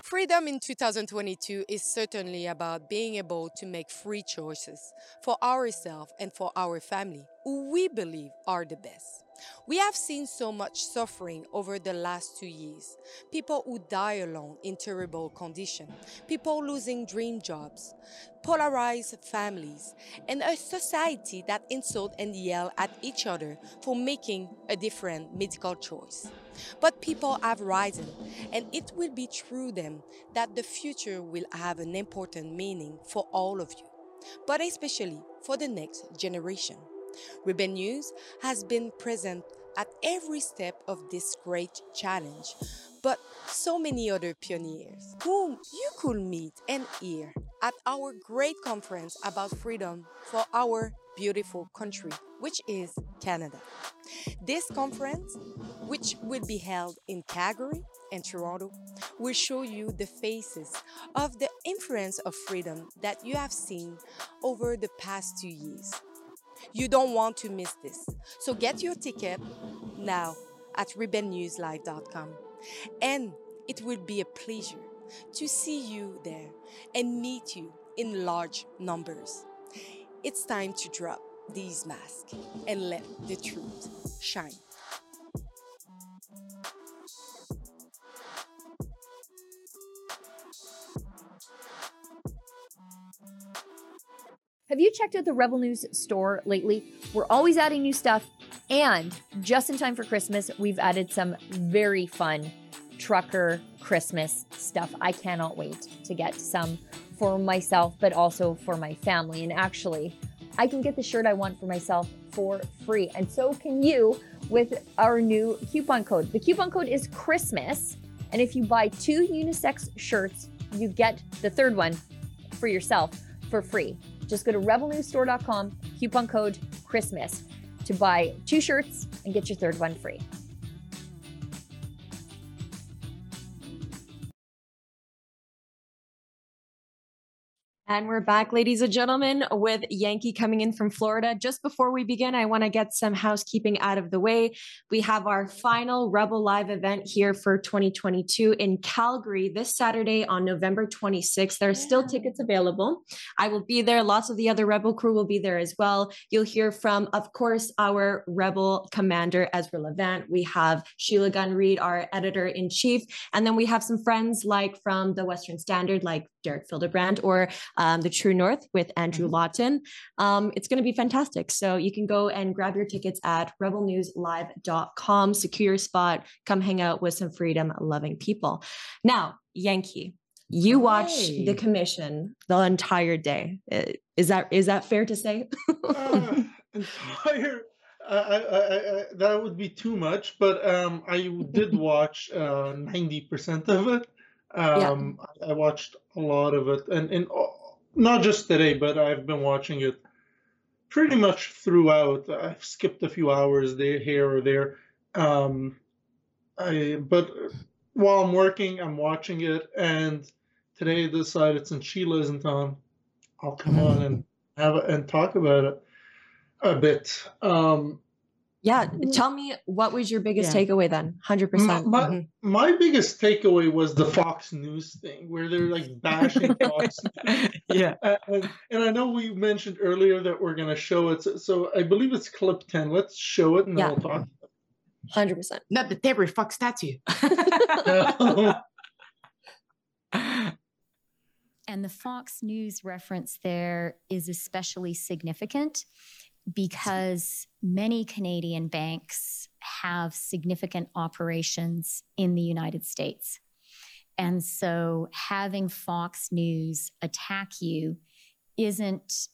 Freedom in 2022 is certainly about being able to make free choices for ourselves and for our family, who we believe are the best. We have seen so much suffering over the last two years. People who die alone in terrible conditions, people losing dream jobs, polarized families, and a society that insult and yell at each other for making a different medical choice. But people have risen, and it will be through them that the future will have an important meaning for all of you, but especially for the next generation. Rebel News has been present at every step of this great challenge, but so many other pioneers whom you could meet and hear at our great conference about freedom for our beautiful country, which is Canada. This conference, which will be held in Calgary and Toronto, will show you the faces of the influence of freedom that you have seen over the past two years. You don't want to miss this. So get your ticket now at rebelnewslive.com. And it will be a pleasure to see you there and meet you in large numbers. It's time to drop these masks and let the truth shine. Have you checked out the Rebel News store lately? We're always adding new stuff, and just in time for Christmas, we've added some very fun trucker Christmas stuff. I cannot wait to get some for myself, but also for my family. And actually, I can get the shirt I want for myself for free, and so can you with our new coupon code. The coupon code is Christmas, and if you buy two unisex shirts, you get the third one for yourself for free. Just go to rebelnewsstore.com, coupon code Christmas to buy two shirts and get your third one free. And we're back, ladies and gentlemen, with Yankee coming in from Florida. Just before we begin, I want to get some housekeeping out of the way. We have our final Rebel Live event here for 2022 in Calgary this Saturday on November 26th. There are still tickets available. I will be there. Lots of the other Rebel crew will be there as well. You'll hear from, of course, our Rebel commander, Ezra Levant. We have Sheila Gunn Reid, our editor in chief. And then we have some friends like from the Western Standard, like Derek Fildebrandt or um, the True North with Andrew Lawton. Um, it's going to be fantastic. So you can go and grab your tickets at rebelnewslive.com, secure your spot, come hang out with some freedom loving people. Now, Yankee, you watch the commission the entire day. Is that is that fair to say? uh, entire I, I, I, that would be too much, but um, I did watch uh, ninety percent of it. Um, I I watched a lot of it, and and uh, not just today, but I've been watching it pretty much throughout. I've skipped a few hours there, here or there. Um, I but while I'm working, I'm watching it, and today I decided since Sheila isn't on, I'll come on and have a, and talk about it a bit. Um, yeah. Tell me what was your biggest Yeah. takeaway then? 100%. my, my, Mhm. my biggest takeaway was the Fox News thing, where they're like bashing Fox. News. Yeah. Uh, and, and I know we mentioned earlier that we're going to show it, so, so I believe it's clip ten. Let's show it and Yeah. then we'll talk. 100%. Not the Terry Fox statue. And the Fox News reference there is especially significant because many Canadian banks have significant operations in the United States. And so having Fox News attack you isn't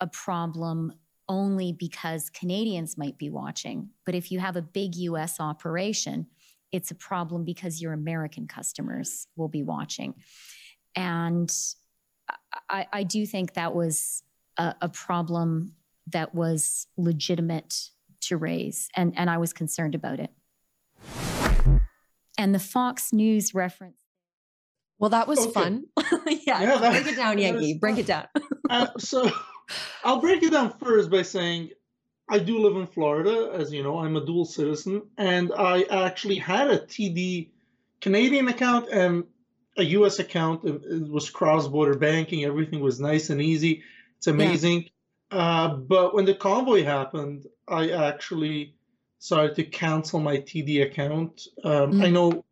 a problem only because Canadians might be watching. But if you have a big US operation, it's a problem because your American customers will be watching. And I, I do think that was a, a, problem that was legitimate to raise, and, and I was concerned about it. And the Fox News reference. Well, that was okay. fun. yeah, yeah that, break it down, Yankee. Break it down. uh, so I'll break it down first by saying I do live in Florida, as you know, I'm a dual citizen, and I actually had a TD Canadian account and a US account. It was cross border banking, everything was nice and easy. It's amazing. Yeah. Uh, but when the convoy happened, I actually started to cancel my TD account. Um, mm. I know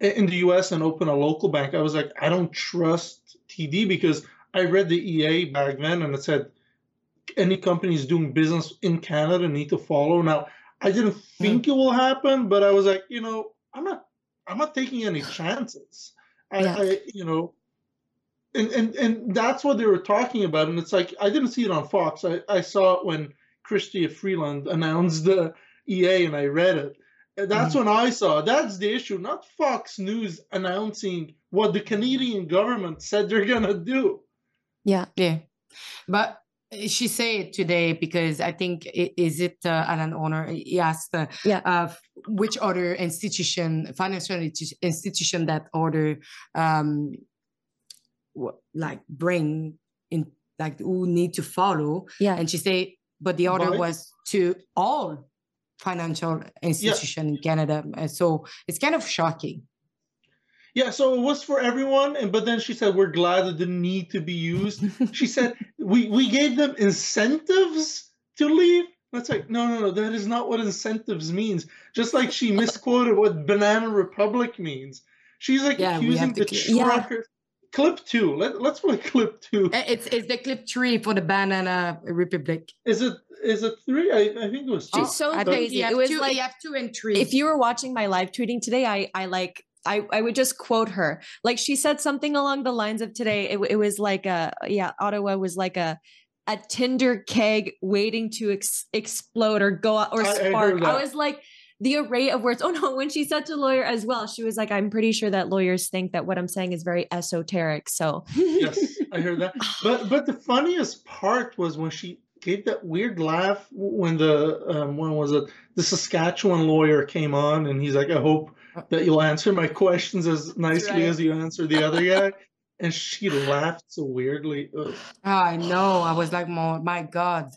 in the US and open a local bank, I was like, I don't trust TD because I read the EA back then and it said any companies doing business in Canada need to follow. Now, I didn't think mm. it will happen, but I was like, you know, I'm not, I'm not taking any chances. I, yeah. I you know, and, and and that's what they were talking about. And it's like I didn't see it on Fox. I, I saw it when Chrystia Freeland announced the EA, and I read it. That's mm-hmm. when I saw that's the issue, not Fox News announcing what the Canadian government said they're gonna do. Yeah, yeah, but she said today because I think is it uh, Alan Honner he asked uh, yeah. uh, which other institution financial institution that order um, like bring in like who need to follow yeah and she said but the order was to all financial institution yeah. in Canada so it's kind of shocking yeah, so it was for everyone, and but then she said we're glad it didn't need to be used. she said we we gave them incentives to leave. That's like no, no, no. That is not what incentives means. Just like she misquoted what Banana Republic means. She's like yeah, accusing the trucker. Yeah. Clip two. Let, let's play clip two. Uh, it's it's the clip three for the Banana Republic. Is it is it three? I, I think it was two. She's so crazy. It was two, like you have two and three. If you were watching my live tweeting today, I I like I, I would just quote her. Like she said something along the lines of today. It, it was like a, yeah, Ottawa was like a, a tinder keg waiting to ex- explode or go out or spark. I, I, I was like, the array of words. Oh no, when she said to lawyer as well, she was like, I'm pretty sure that lawyers think that what I'm saying is very esoteric. So yes, I heard that. But but the funniest part was when she gave that weird laugh when the um, when was it the Saskatchewan lawyer came on and he's like, I hope that you'll answer my questions as nicely right. as you answer the other guy. and she laughed so weirdly. Ugh. I know. I was like, my God,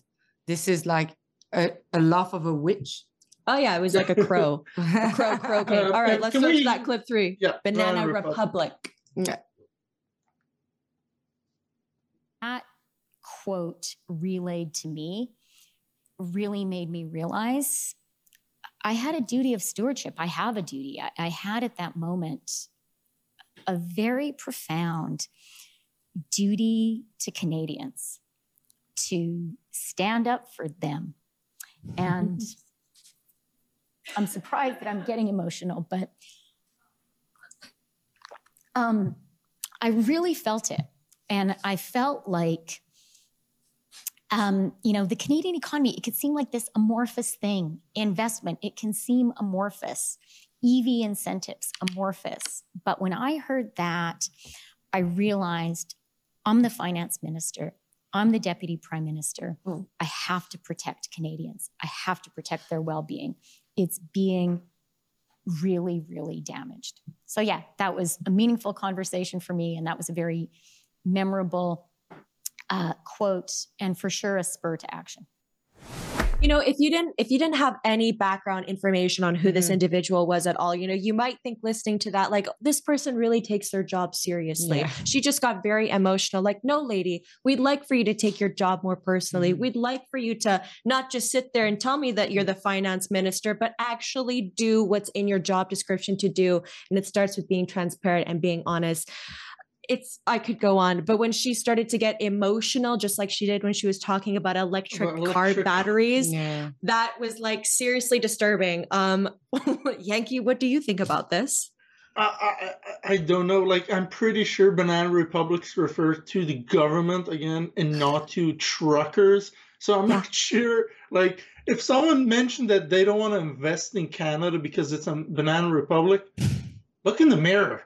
this is like a, a laugh of a witch. Oh yeah, it was like a crow. a crow, crow came. All right, let's switch we, that clip three. Yeah, Banana Republic. Republic. Yeah. That quote relayed to me really made me realize I had a duty of stewardship. I have a duty. I, I had at that moment a very profound duty to Canadians to stand up for them. And mm-hmm. I'm surprised that I'm getting emotional, but um, I really felt it. And I felt like um, you know, the Canadian economy, it could seem like this amorphous thing. Investment, it can seem amorphous. EV incentives, amorphous. But when I heard that, I realized I'm the finance minister. I'm the deputy prime minister. Mm. I have to protect Canadians. I have to protect their well being. It's being really, really damaged. So, yeah, that was a meaningful conversation for me. And that was a very memorable uh, quote and for sure a spur to action you know if you didn't if you didn't have any background information on who mm-hmm. this individual was at all you know you might think listening to that like this person really takes their job seriously yeah. she just got very emotional like no lady we'd like for you to take your job more personally mm-hmm. we'd like for you to not just sit there and tell me that you're the finance minister but actually do what's in your job description to do and it starts with being transparent and being honest it's I could go on, but when she started to get emotional, just like she did when she was talking about electric, About car batteries, Yeah. that was like seriously disturbing. Um, Yankee, what do you think about this? I, I, I- I don't know. Like, I'm pretty sure banana republics refer to the government again and not to truckers. So I'm not sure. Like, if someone mentioned that they don't want to invest in Canada because it's a banana republic, look in the mirror.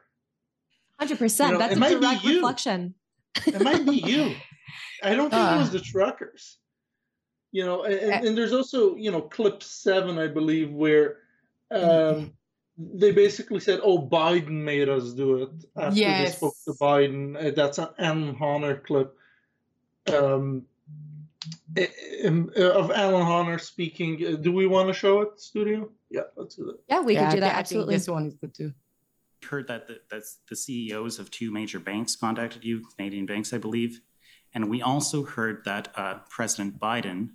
Hundred percent. You know, That's it a might be direct you. reflection. It might be you. I don't think it was Ah. the truckers. You know, and, Eh. and, and there's also, you know, clip seven, I believe, where um, they basically said, "Oh, Biden made us do it." After they spoke to Biden, Uh, that's an Alan Honner clip um, eh, um, uh, of Alan Honner speaking. Uh, Do we want to show it, studio? Yeah, let's do that. Yeah, we Yeah, could do I that. thi- I think Absolutely. This one is good too. Heard that the, that's the CEOs of two major banks contacted you, Canadian banks, I believe. And we also heard that uh, President Biden,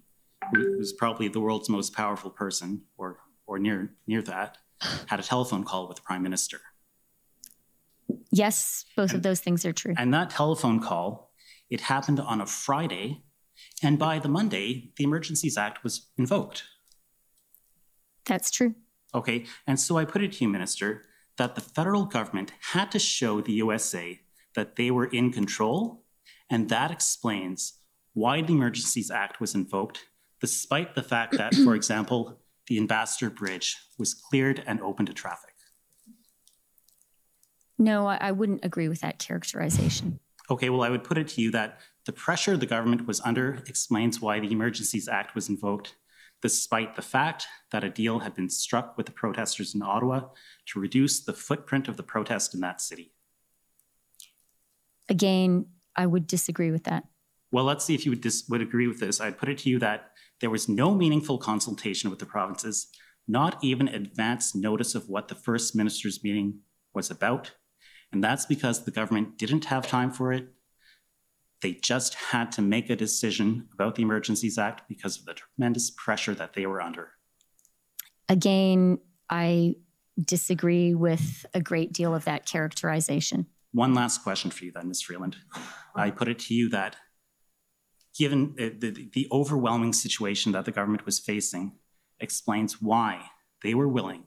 who's probably the world's most powerful person, or or near near that, had a telephone call with the Prime Minister. Yes, both of those things are true. And that telephone call, it happened on a Friday, and by the Monday, the Emergencies Act was invoked. That's true. Okay, and so I put it to you, Minister, that the federal government had to show the USA that they were in control, and that explains why the Emergencies Act was invoked, despite the fact that, for example, the Ambassador Bridge was cleared and open to traffic. No, I, wouldn't agree with that characterization. Okay, well, I would put it to you that the pressure the government was under explains why the Emergencies Act was invoked, despite the fact that a deal had been struck with the protesters in Ottawa to reduce the footprint of the protest in that city. Again, I would disagree with that. Well, let's see if you would, dis- would agree with this. I'd put it to you that there was no meaningful consultation with the provinces, not even advance notice of what the first minister's meeting was about. And that's because the government didn't have time for it. They just had to make a decision about the Emergencies Act because of the tremendous pressure that they were under. Again, I disagree with a great deal of that characterization. One last question for you then, Ms. Freeland. I put it to you that given uh, the, the overwhelming situation that the government was facing explains why they were willing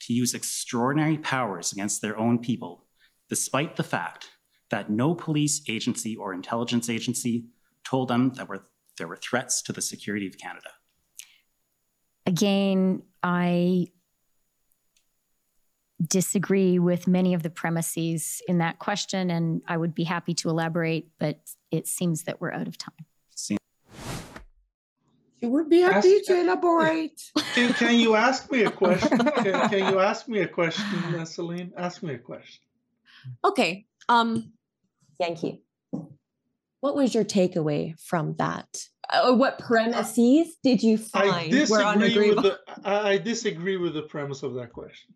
to use extraordinary powers against their own people, despite the fact that no police agency or intelligence agency told them that were, there were threats to the security of Canada. Again, I disagree with many of the premises in that question, and I would be happy to elaborate, but it seems that we're out of time. You would be happy Ask- to elaborate. Can, can you ask me a question? Can, can you ask me a question, Celine? Ask me a question. Okay. Um, Yankee, what was your takeaway from that? Uh, what premises did you I find were disagree unagreeable? with the I, I disagree with the premise of that question.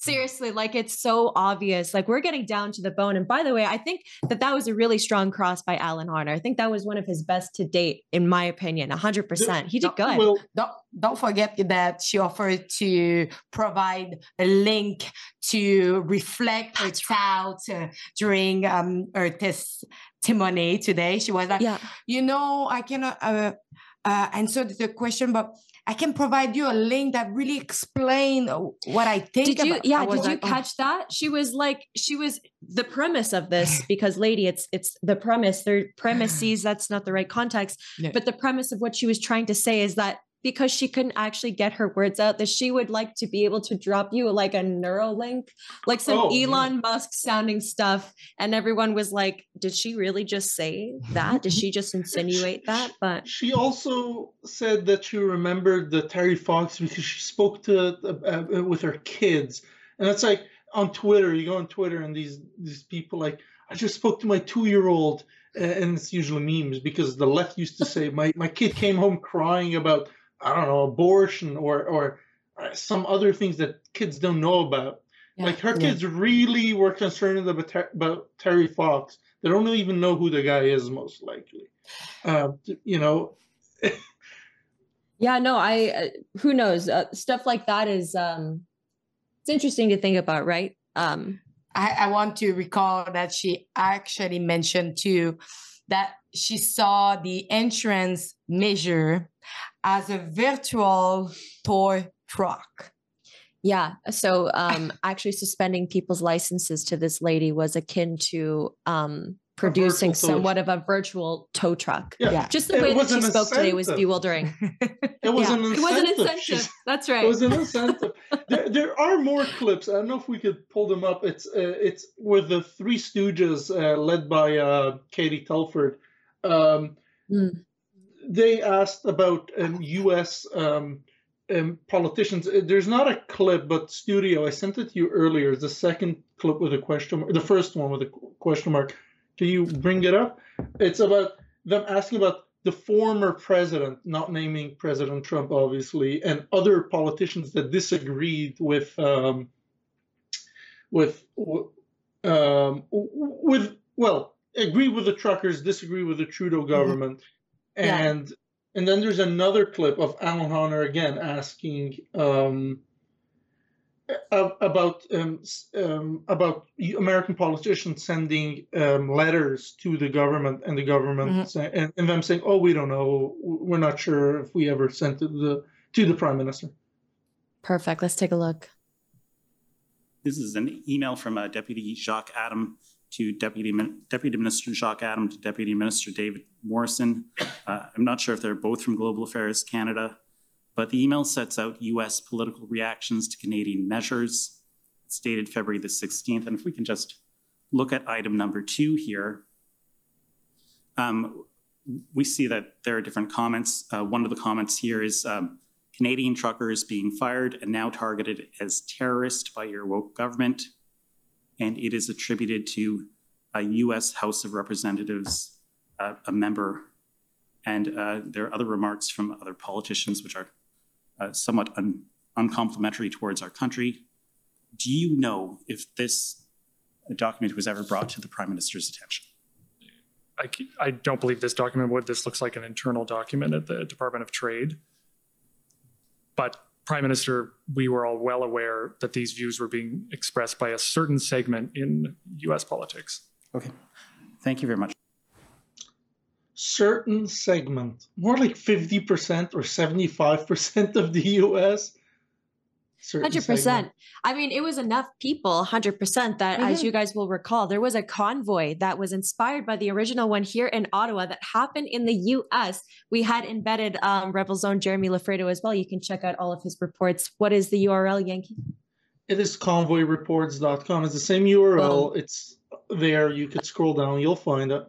Seriously, like it's so obvious. Like we're getting down to the bone. And by the way, I think that that was a really strong cross by Alan Honner. I think that was one of his best to date, in my opinion. 100%. He did good. Well, Don't don't forget that she offered to provide a link to reflect her doubt uh, during um, her testimony today. She was like, yeah. you know, I cannot uh, uh, answer the question, but I can provide you a link that really explain uh, what I think. Did you about. yeah, did you like, oh. catch that? She was like she was the premise of this because lady, it's it's the premise. Their premises, that's not the right context. Yeah. But the premise of what she was trying to say is that because she couldn't actually get her words out, that she would like to be able to drop you like a Neuralink, like some Oh, yeah. Elon Musk sounding stuff. And everyone was like, Did she really just say that? Did she just insinuate that? But She also said that she remembered the Terry Fox because she spoke to uh, uh, with her kids, and it's like on Twitter. You go on Twitter, and these these people like, I just spoke to my two year old, and it's usually memes because the left used to say my my kid came home crying about I don't know abortion or or uh, some other things that kids don't know about. Like her Yeah. kids really were concerned about, Ter- about Terry Fox. They don't even know who the guy is, most likely. Uh, you know, Yeah, no, I uh, who knows? Uh, stuff like that is um it's interesting to think about, right? Um I, I want to recall that she actually mentioned too that she saw the entrance measure as a virtual toy truck. Yeah. So um, actually suspending people's licenses to this lady was akin to um, producing somewhat of a virtual tow truck. Yeah. Yeah. Just the It way that she an spoke today was bewildering. It was Yeah. an incentive. It was an She's- incentive. That's It right. was an incentive. there, there are more clips. I don't know if we could pull them up. It's uh, it's with the Three Stooges, uh, led by uh, Katie Telford. Um, Mm. They asked about um, U.S. Um, um, politicians. Uh, There's not a clip, but Studio. I sent it to you earlier. The second clip with a question mark. The first one with a question mark. Can you bring it up? It's about them asking about the former president, not naming President Trump, obviously, and other politicians that disagreed with um, with um, with well, agree with the truckers, disagree with the Trudeau government, Yeah. and and then there's another clip of Alan Honner again asking um, about um, um, about American politicians sending um, letters to the government and the government Mhm. say, and, and them saying, "Oh, we don't know. We're not sure if we ever sent it to the to the prime minister." Perfect. Let's take a look. This is an email from uh, Deputy Jacques Adam to Deputy Deputy Minister Jacques Adam to Deputy Minister David Morrison. Uh, I'm not sure if they're both from Global Affairs Canada, but the email sets out U.S. political reactions to Canadian measures. It's dated February the 16th, and if we can just look at item number two here, um, we see that there are different comments. Uh, one of the comments here is um, Canadian truckers being fired and now targeted as terrorists by your woke government. And it is attributed to a US House of Representatives, uh, a member. And uh, there are other remarks from other politicians which are uh, somewhat un- uncomplimentary towards our country. Do you know if this document was ever brought to the Prime Minister's attention? I don't believe this document would. This looks like an internal document at the Department of Trade. But Prime Minister, we were all well aware that these views were being expressed by a certain segment in US politics. Okay. Thank you very much. certain segment, more like 50% or 75% of the US. Hundred percent. I mean, it was enough people, hundred percent, that as Mhm. you guys will recall, there was a convoy that was inspired by the original one here in Ottawa that happened in the U.S. We had embedded um, Rebel Zone Jeremy Loffredo as well. You can check out all of his reports. What is the URL, Yankee? It is convoyreports.com. It's the same URL. It's there. You could scroll down, you'll find it.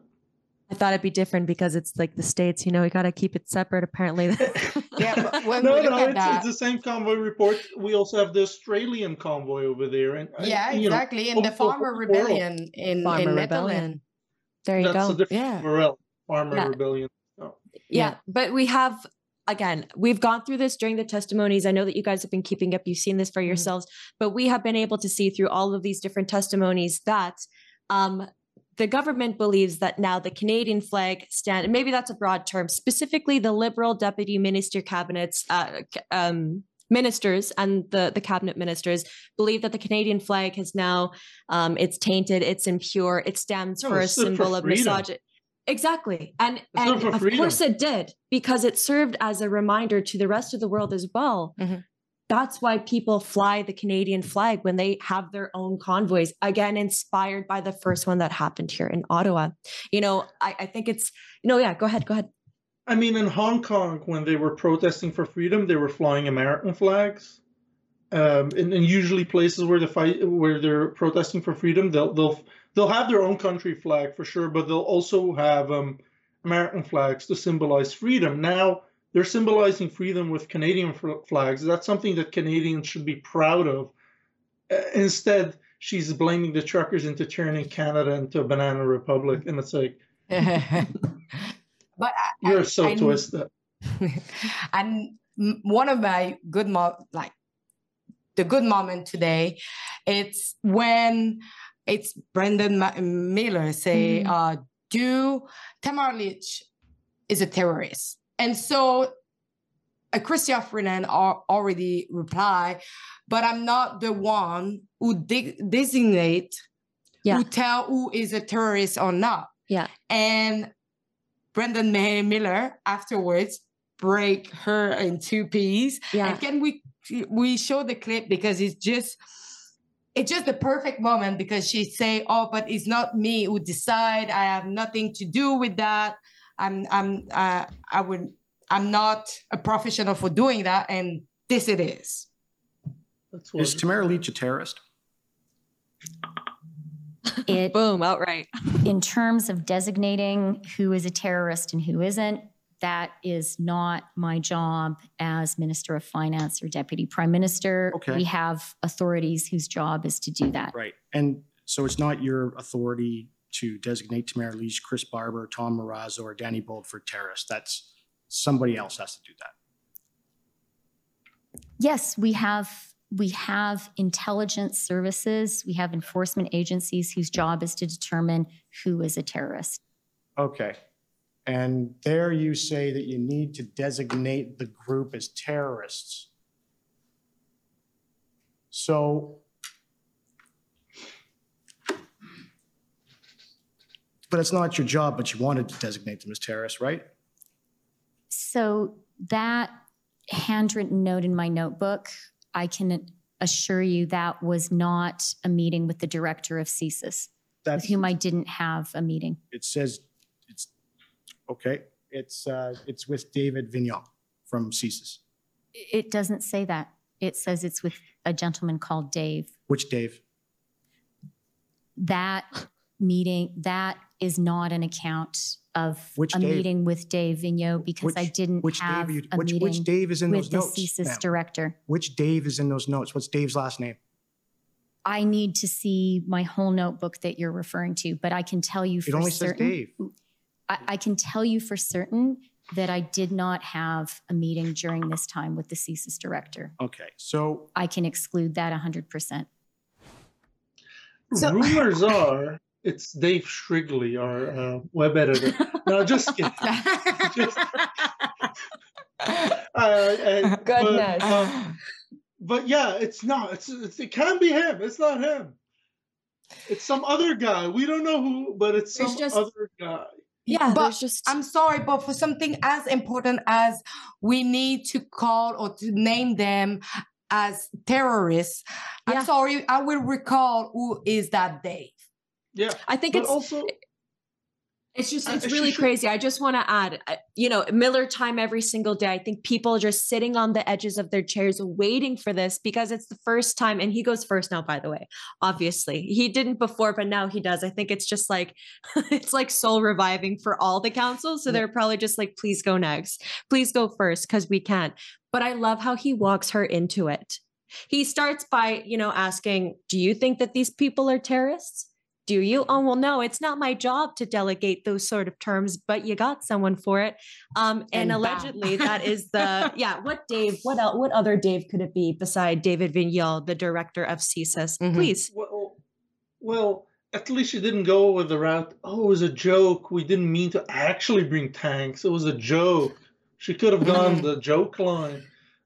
I thought it'd be different because it's like the states. You know, we got to keep it separate. Apparently, Yeah, but when no, we look no, at it's, that, it's the same convoy report. We also have the Australian convoy over there. And yeah, you know, exactly. In the the whole Farmer world. Rebellion in, Farmer in Rebellion. There you That's go. a different Yeah. URL. Farmer Yeah. Rebellion. Oh. Yeah, but we have again, we've gone through this during the testimonies. I know that you guys have been keeping up. You've seen this for yourselves, but we have been able to see through all of these different testimonies that um, the government believes that now the Canadian flag stand, and maybe that's a broad term, specifically the Liberal deputy minister cabinets. Uh, um, ministers and the the cabinet ministers believe that the Canadian flag has now um, it's tainted, it's impure, it stands No, for a it stood for symbol of freedom. misogyny. Exactly. And, It's and of freedom. course it did, because it served as a reminder to the rest of the world as well. Mhm. That's why people fly the Canadian flag when they have their own convoys, again, inspired by the first one that happened here in Ottawa. You know, I, I think it's, no, yeah, go ahead, go ahead. I mean, in Hong Kong, when they were protesting for freedom, they were flying American flags. Um, and, and usually places where the fight, where they're protesting for freedom, they'll they'll they'll have their own country flag for sure, but they'll also have um, American flags to symbolize freedom. Now they're symbolizing freedom with Canadian fl- flags. That's something that Canadians should be proud of. Uh, instead, she's blaming the truckers into turning Canada into a banana republic, and it's like but I, you're so I- twisted. and m- one of my good mo like the good moment today it's when it's brendan Ma- miller say Mhm. uh do tamar lich is a terrorist and so uh, Chrystia Freeland already replied, but I'm not the one who de- designate Yeah. who tell who is a terrorist or not. Yeah. And Brendan May Miller afterwards break her in two pieces. Yeah. And can we we show the clip because it's just it's just the perfect moment because she say, "Oh, but it's not me who decide. I have nothing to do with that. I'm I'm uh, I would I'm not a professional for doing that, and this it is." Is Tamara Lich a terrorist? It, Boom, outright. in terms of designating who is a terrorist and who isn't, that is not my job as Minister of Finance or Deputy Prime Minister. Okay. We have authorities whose job is to do that. Right. And so it's not your authority to designate Tamara Lich, Chris Barber, Tom Marazzo, or Danny Bulford terrorists. That's somebody else has to do that. Yes, we have we have intelligence services, we have enforcement agencies whose job is to determine who is a terrorist. Okay. And there you say that you need to designate the group as terrorists. So. But it's not your job, but you wanted to designate them as terrorists, right? So that handwritten note in my notebook, I can assure you that was not a meeting with the director of CSIS, with whom I didn't have a meeting. it says, it's, okay, it's, uh, it's with David Vigneault from CSIS. It doesn't say that. It says it's with a gentleman called Dave. Which Dave? That meeting, that is not an account of Which a Dave? meeting with Dave Vigneault because I didn't which Dave have you- a which- which meeting Dave is in with those the notes, CSIS ma'am? director. Which Dave is in those notes? What's Dave's last name? I need to see my whole notebook that you're referring to, but I can tell you It for only says certain. Dave. I, I can tell you for certain that I did not have a meeting during this time with the CSIS director. Okay, so I can exclude that 100%. So- Rumors are it's Dave Shrigley, our uh, web editor. No, just kidding. Just- Uh, uh, but, Goodness. uh, but yeah, it's not. It's, it's it can be him. It's not him. It's some other guy. We don't know who, but it's It's some just- other guy. Yeah, but just I'm sorry, but for something as important as we need to call or to name them as terrorists, Yeah. I'm sorry, I will recall who is that Dave. Yeah, I think but it's also It's just, it's really crazy. I just want to add, you know, Miller time every single day. I think people are just sitting on the edges of their chairs waiting for this because it's the first time. And he goes first now, by the way. Obviously, he didn't before, but now he does. I think it's just like, it's like soul reviving for all the councils. So they're probably just like, please go next. Please go first because we can't. But I love how he walks her into it. He starts by, you know, asking, Do you think that these people are terrorists? Do you? Oh, well, no, it's not my job to delegate those sort of terms, but you got someone for it. Um, and, And allegedly, that is the, yeah, what Dave, what else, what other Dave could it be beside David Vigneault, the director of CSIS? Mhm. Please. well, well, at least she didn't go with the route. Oh, it was a joke. We didn't mean to actually bring tanks. It was a joke. She could have gone the joke line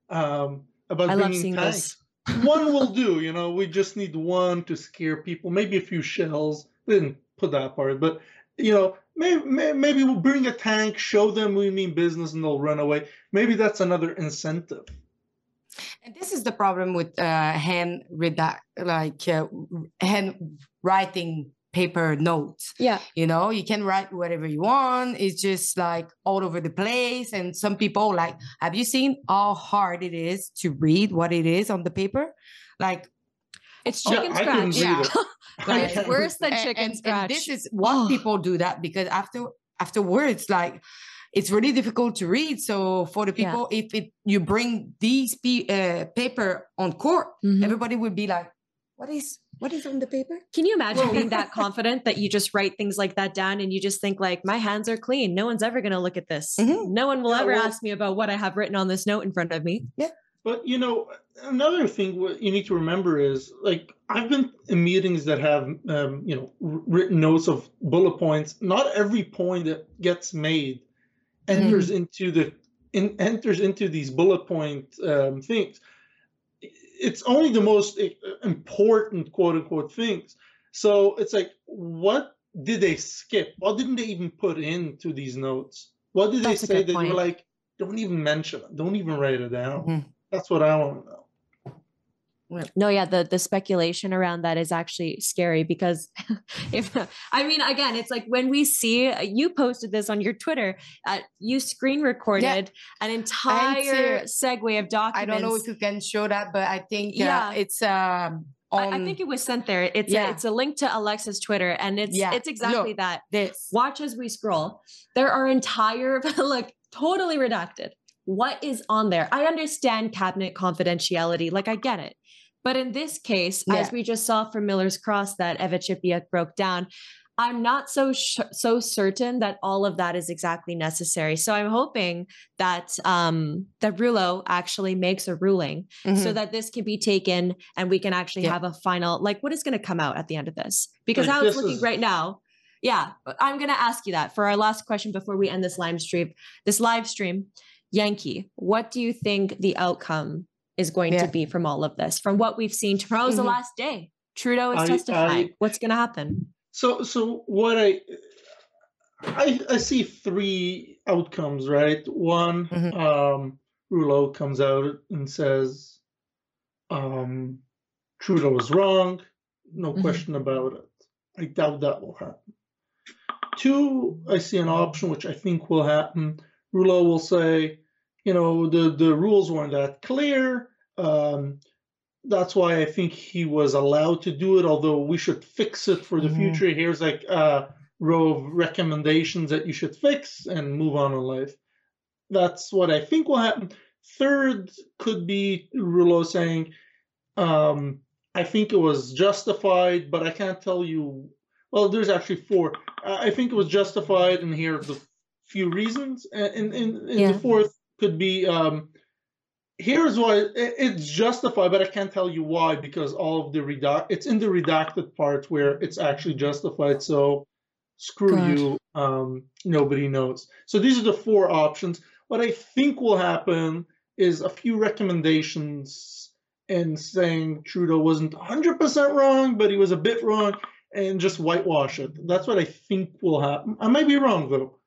um, about I love bringing seeing tanks. this. One will do. You know, we just need one to scare people. Maybe a few shells. We didn't put that part, but you know, maybe maybe we'll bring a tank, show them we mean business, and they'll run away. Maybe that's another incentive. And this is the problem with uh, hand redact, like uh, hand writing paper notes. Yeah. You know, you can write whatever you want. It's just like all over the place. And some people like, have you seen how hard it is to read what it is on the paper? Like, It's chicken I can scratch. yeah. it. I Like, can- Worse than chicken and, scratch. And this is what people do that because after afterwards, like it's really difficult to read. So for the Yeah. people, if it you bring these pe- uh, paper on court, Mhm. everybody would be like, "What is what is on the paper?" Can you imagine being that confident that you just write things like that down and you just think like my hands are clean. No one's ever going to look at this. Mhm. No one will Yeah, ever well- ask me about what I have written on this note in front of me. Yeah. But you know, another thing what you need to remember is like I've been in meetings that have um, you know wr- written notes of bullet points. Not every point that gets made enters into the in, enters into these bullet point um, things. It's only the most important quote unquote things. So it's like, what did they skip? What didn't they even put into these notes? What did That's they say that you point. were like, don't even mention it, don't even write it down? Mhm. That's what I want to know. No, yeah, the the speculation around that is actually scary because if I mean again, it's like when we see you posted this on your Twitter, uh, you screen recorded an entire segue of documents. I don't know if you can show that, but I think Yeah. uh, it's um, I, on I think it was sent there. It's Yeah. a, it's a link to Alexa's Twitter, and it's Yeah, it's exactly look. that. this. Watch as we scroll. There are entire look totally redacted. What is on there? I understand cabinet confidentiality, like I get it. But in this case, Yeah. as we just saw from Miller's Cross that Eva Chipiuk broke down, I'm not so sh- so certain that all of that is exactly necessary. So I'm hoping that um, that Rouleau actually makes a ruling so Mhm. that this can be taken and we can actually Yeah. have a final like what is going to come out at the end of this because Like, how it's looking is- right now yeah i'm going to ask you that for our last question before we end this live stream this live stream yankee what do you think the outcome is going Yeah. to be from all of this from what we've seen tomorrow's the Mhm. last day trudeau is I- testifying I- what's going to happen So, so what I, I, I see three outcomes, right? One, Mhm. um, Rouleau comes out and says, um, Trudeau was wrong, no Mhm. question about it. I doubt that will happen. Two, I see an option which I think will happen. Rouleau will say, you know, the the rules weren't that clear. Um, that's why I think he was allowed to do it. Although we should fix it for the Mhm. future. Here's like a row of recommendations that you should fix and move on in life. That's what I think will happen. Third could be Rouleau saying, um, I think it was justified, but I can't tell you. Well, there's actually four. I think it was justified, and here are the few reasons. And, in, and, and Yeah. the fourth could be um, here's why it's justified, but I can't tell you why because all of the redact it's in the redacted part where it's actually justified. So screw God. you, um, nobody knows. So these are the four options. What I think will happen is a few recommendations and saying Trudeau wasn't 100% wrong, but he was a bit wrong, and just whitewash it. That's what I think will happen. I might be wrong though.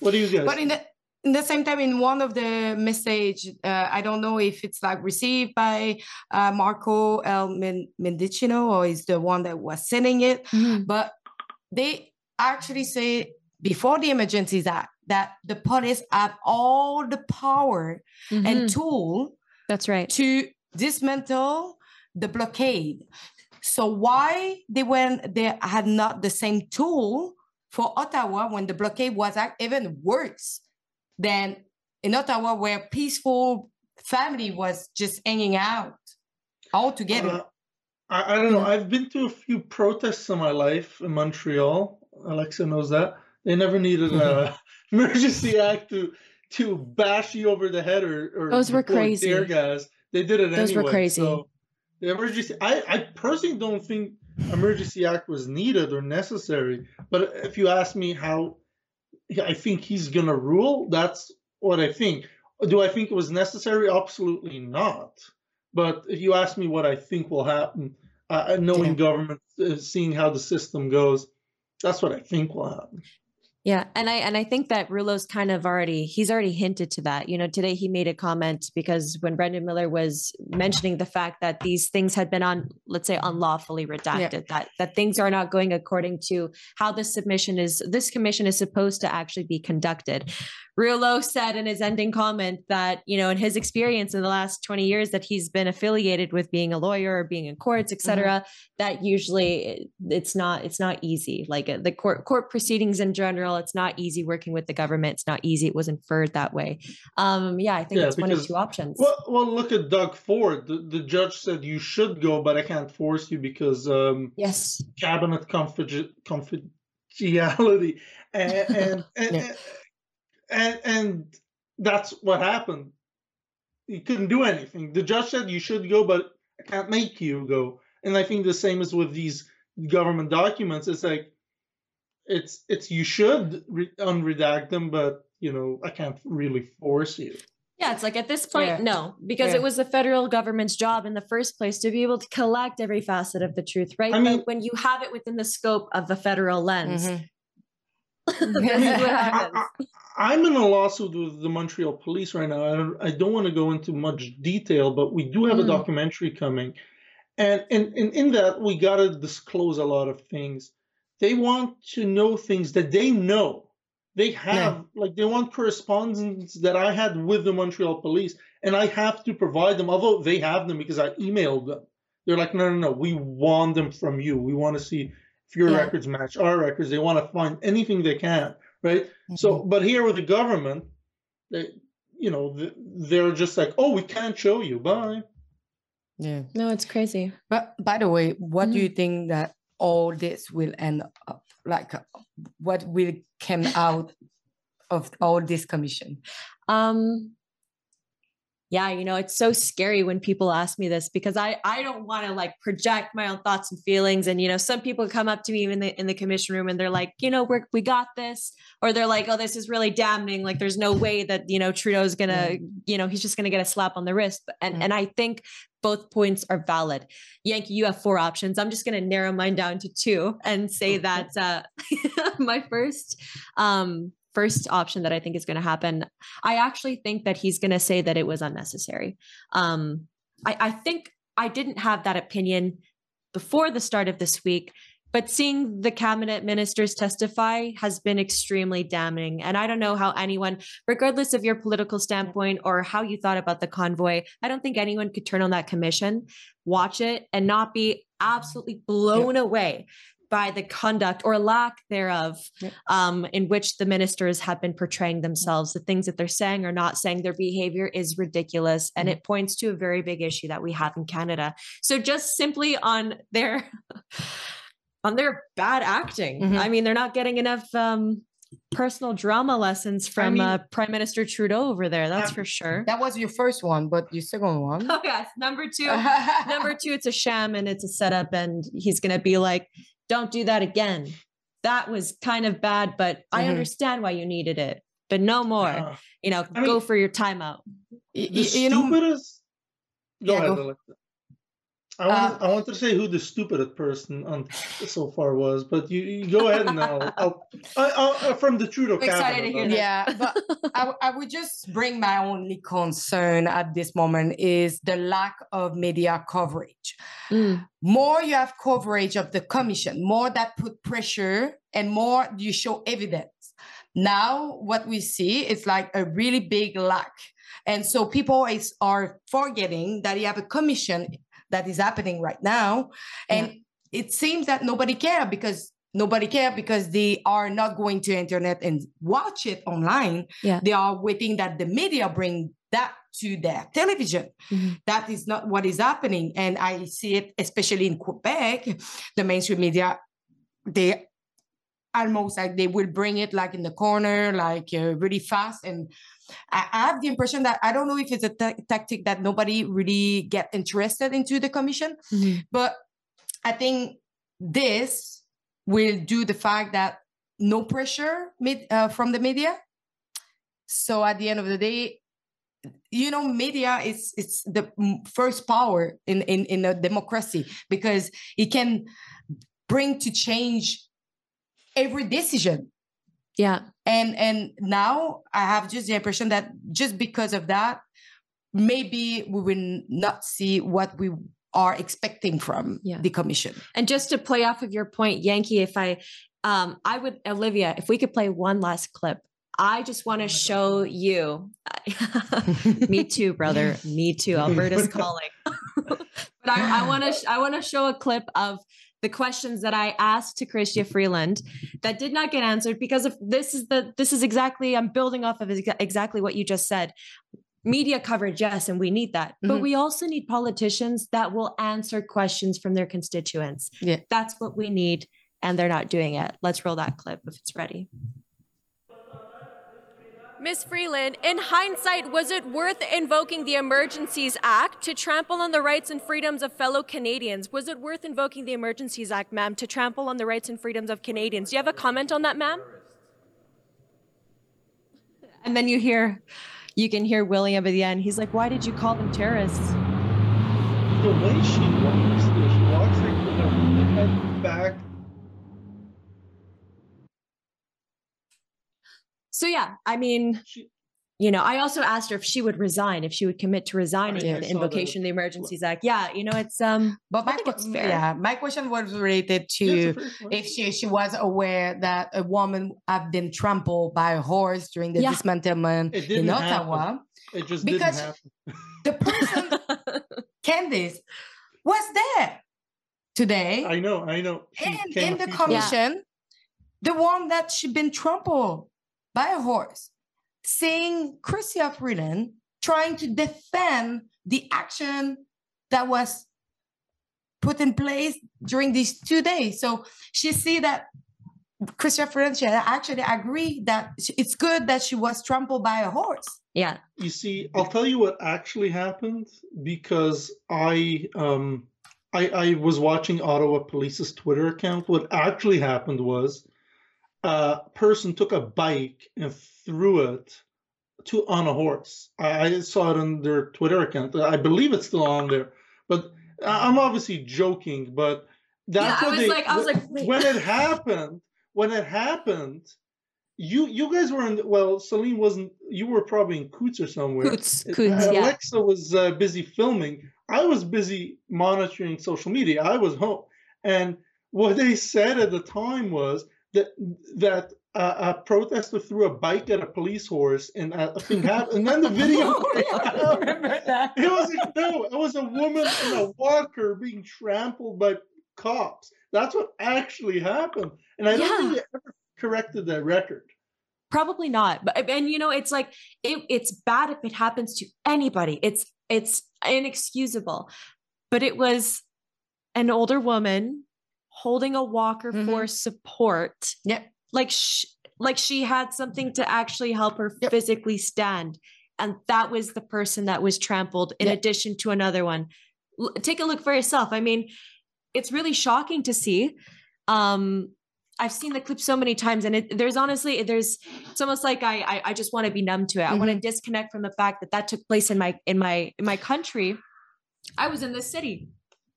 What do you guys? But in the in the same time, in one of the message, uh, I don't know if it's like received by uh, Marco El Mendicino or is the one that was sending it, but they actually say before the Emergencies Act that the police have all the power Mhm. and tool that's right to dismantle the blockade. So why they when they had not the same tool for Ottawa when the blockade was even worse than in Ottawa where peaceful family was just hanging out all together. Uh, I, I don't know. I've been to a few protests in my life in Montreal. Alexa knows that. They never needed an emergency act to to bash you over the head or, or Those were crazy. tear gas. They did it Those were crazy. So the emergency I, I personally don't think emergency act was needed or necessary. But if you ask me how I think he's gonna rule, that's what I think. Do I think it was necessary? Absolutely not. But if you ask me what I think will happen, uh, knowing Yeah. government, uh, seeing how the system goes, that's what I think will happen. Yeah, and I and I think that Rouleau's kind of already he's already hinted to that. You know, today he made a comment because when Brendan Miller was mentioning the fact that these things had been on, let's say, unlawfully redacted, that that things are not going according to how this submission is this commission is supposed to actually be conducted. Rouleau said in his ending comment that, you know, in his experience in the last 20 years that he's been affiliated with being a lawyer or being in courts, et cetera, that usually it's not it's not easy. Like uh, the court court proceedings in general, it's not easy working with the government. It's not easy. It was inferred that way. Um, yeah, I think Yeah, it's one of two options. Well, well, look at Doug Ford. The, the judge said you should go, but I can't force you because um, yes, cabinet confidentiality, and and, and, Yeah. and and that's what happened. He couldn't do anything. The judge said you should go, but I can't make you go. And I think the same is with these government documents. It's like it's it's you should re- unredact them, but you know I can't really force you. Yeah, it's like at this point, Yeah. no, because Yeah. it was the federal government's job in the first place to be able to collect every facet of the truth, right? I mean- but when you have it within the scope of the federal lens, Mhm. this is what happens. I, am in a lawsuit with the Montreal police right now. I don't, I don't want to go into much detail, but we do have Mm. a documentary coming. And, and, and in that, we got to disclose a lot of things. They want to know things that they know. They have, like, they want correspondence that I had with the Montreal police, and I have to provide them, although they have them because I emailed them. They're like, no, no, no, we want them from you. We want to see if your Yeah. records match our records. They want to find anything they can, right? So, mm-hmm. but here with the government, they, you know, they're just like, oh, we can't show you. Bye. Yeah. No, it's crazy. But by the way, what do mm-hmm. you think that all this will end up like? What will come out of all this commission? Um yeah, you know, it's so scary when people ask me this because I I don't want to like project my own thoughts and feelings and you know, some people come up to me in the in the commission room and they're like, "You know, we're we got this." Or they're like, "Oh, this is really damning. Like there's no way that, you know, Trudeau's going to, you know, he's just going to get a slap on the wrist." And Mm. and I think both points are valid. Yankee, you have four options. I'm just going to narrow mine down to two and say that uh my first um first option that I think is going to happen I actually think that he's going to say that it was unnecessary. Um, I, I think I didn't have that opinion before the start of this week, but seeing the cabinet ministers testify has been extremely damning. And I don't know how anyone, regardless of your political standpoint or how you thought about the convoy, I don't think anyone could turn on that commission, watch it, and not be absolutely blown away by the conduct or lack thereof um, in which the ministers have been portraying themselves. The things that they're saying or not saying, their behavior is ridiculous. And it points to a very big issue that we have in Canada. So just simply on their on their bad acting. Mhm. I mean, they're not getting enough um, personal drama lessons from mean- uh, Prime Minister Trudeau over there. That's for sure. That was your first one, but your second one. Oh yes, number two. number two, it's a sham and it's a setup, and he's gonna be like, "Don't do that again." That was kind of bad, but I Mhm. understand why you needed it, but no more. Uh, You know, I go mean- for your timeout. Y- the y- you know, stupidest. Go Yeah, ahead, go. Alexa. I want, Uh, I want to say who the stupidest person on so far was, but you, you go ahead and I'll, I'll, I, I'll uh, from the Trudeau I'm excited to hear that. Yeah, but I would just bring my only concern at this moment is the lack of media coverage. Mm, More you have coverage of the commission, more that put pressure and more you show evidence. Now what we see is like a really big lack. And so people is, are forgetting that you have a commission that is happening right now. And it seems that nobody care because nobody care because they are not going to internet and watch it online. Yeah. They are waiting that the media bring that to their television. Mhm. That is not what is happening. And I see it especially in Quebec, the mainstream media, they almost like they will bring it like in the corner, like uh, really fast. And I, I have the impression that I don't know if it's a tactic that nobody really get interested into the commission, mhm. but I think this will do the fact that no pressure mid, uh, from the media. So at the end of the day, you know, media is it's the first power in, in, in a democracy because it can bring to change every decision Yeah. and and now i have just the impression that just because of that maybe we will not see what we are expecting from Yeah. the commission And just to play off of your point, Yankee, if I, um, I would, Olivia, if we could play one last clip, I just want to show you. Me too, brother. Me too. Alberta's calling. but I, I want to, I want to show a clip of the questions that I asked to Chrystia Freeland that did not get answered because of this is the, this is exactly, I'm building off of exactly what you just said. Media coverage, yes, and we need that. But Mhm. we also need politicians that will answer questions from their constituents. Yeah. That's what we need, and they're not doing it. Let's roll that clip if it's ready. Ms. Freeland, in hindsight, was it worth invoking the Emergencies Act to trample on the rights and freedoms of fellow Canadians? Was it worth invoking the Emergencies Act, ma'am, to trample on the rights and freedoms of Canadians? Do you have a comment on that, ma'am? And then you hear you can hear William at the end. He's like, "Why did you call them terrorists?" The way she walks, she walks like with her head back. So yeah, I mean, you know, I also asked her if she would resign, if she would commit to resigning I in the saw that. invocation of the Emergencies Act. Yeah, you know, it's um, But my, I think que- it's fair. yeah, my question was related to it's a fair question. if she she was aware that a woman had been trampled by a horse during the Yeah. dismantlement in Ottawa. happen. It just Because- didn't happen. The person, Candice, was there today I know, I know. She and in the few times. commission, the one that she'd been trampled by a horse, seeing Chrystia Freeland trying to defend the action that was put in place during these two days. So she see that Chrystia Freeland she actually agreed that it's good that she was trampled by a horse. yeah, You see, I'll tell you what actually happened because I um I, I was watching Ottawa Police's Twitter account. What actually happened was a person took a bike and threw it to on a horse. I, I saw it on their Twitter account. I believe it's still on there, but I'm obviously joking. But that's Yeah, I what was they, like- I was when- like, wait. when it happened. When it happened, you you guys were in. Well, Celine wasn't. You were probably in Coutts or somewhere. Coutts, Coutts, yeah. Alexa was uh, busy filming. I was busy monitoring social media. I was home, and what they said at the time was that that uh, a protester threw a bike at a police horse, and a, a thing happened. And then the video. out. remember that. It was like, no, it was a woman in a walker being trampled by cops. That's what actually happened, and I don't think Yeah. they ever corrected that record. probably not. But and you know, it's like it, it's bad if it happens to anybody. It's it's inexcusable. But it was an older woman holding a walker Mhm. for support. Yep. Like sh- like she had something to actually help her Yep. physically stand. And that was the person that was trampled in Yep. addition to another one. L- take a look for yourself. I mean, it's really shocking to see. Um, I've seen the clip so many times, and it, there's honestly, there's it's almost like I I, I just want to be numb to it. I want to disconnect from the fact that that took place in my in my in my country. I was in this city.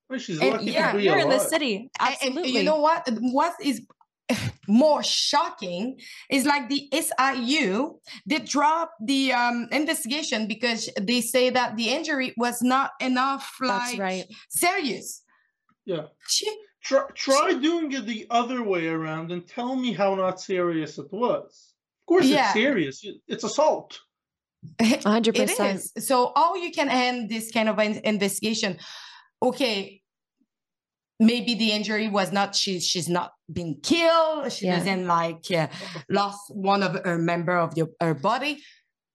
Well, she's And lucky yeah, to be You're in the this city. And- and Absolutely. you know what? What is more shocking is like the SIU they dropped the um, investigation because they say that the injury was not enough like That's right. serious. Yeah. She, Try, try doing it the other way around and tell me how not serious it was. Of course, Yeah. it's serious. It's assault. hundred it percent. is. So how you can end this kind of in- investigation? Okay, maybe the injury was not she she's not been killed. She Yeah. doesn't like uh, lost one of her member of the, her body.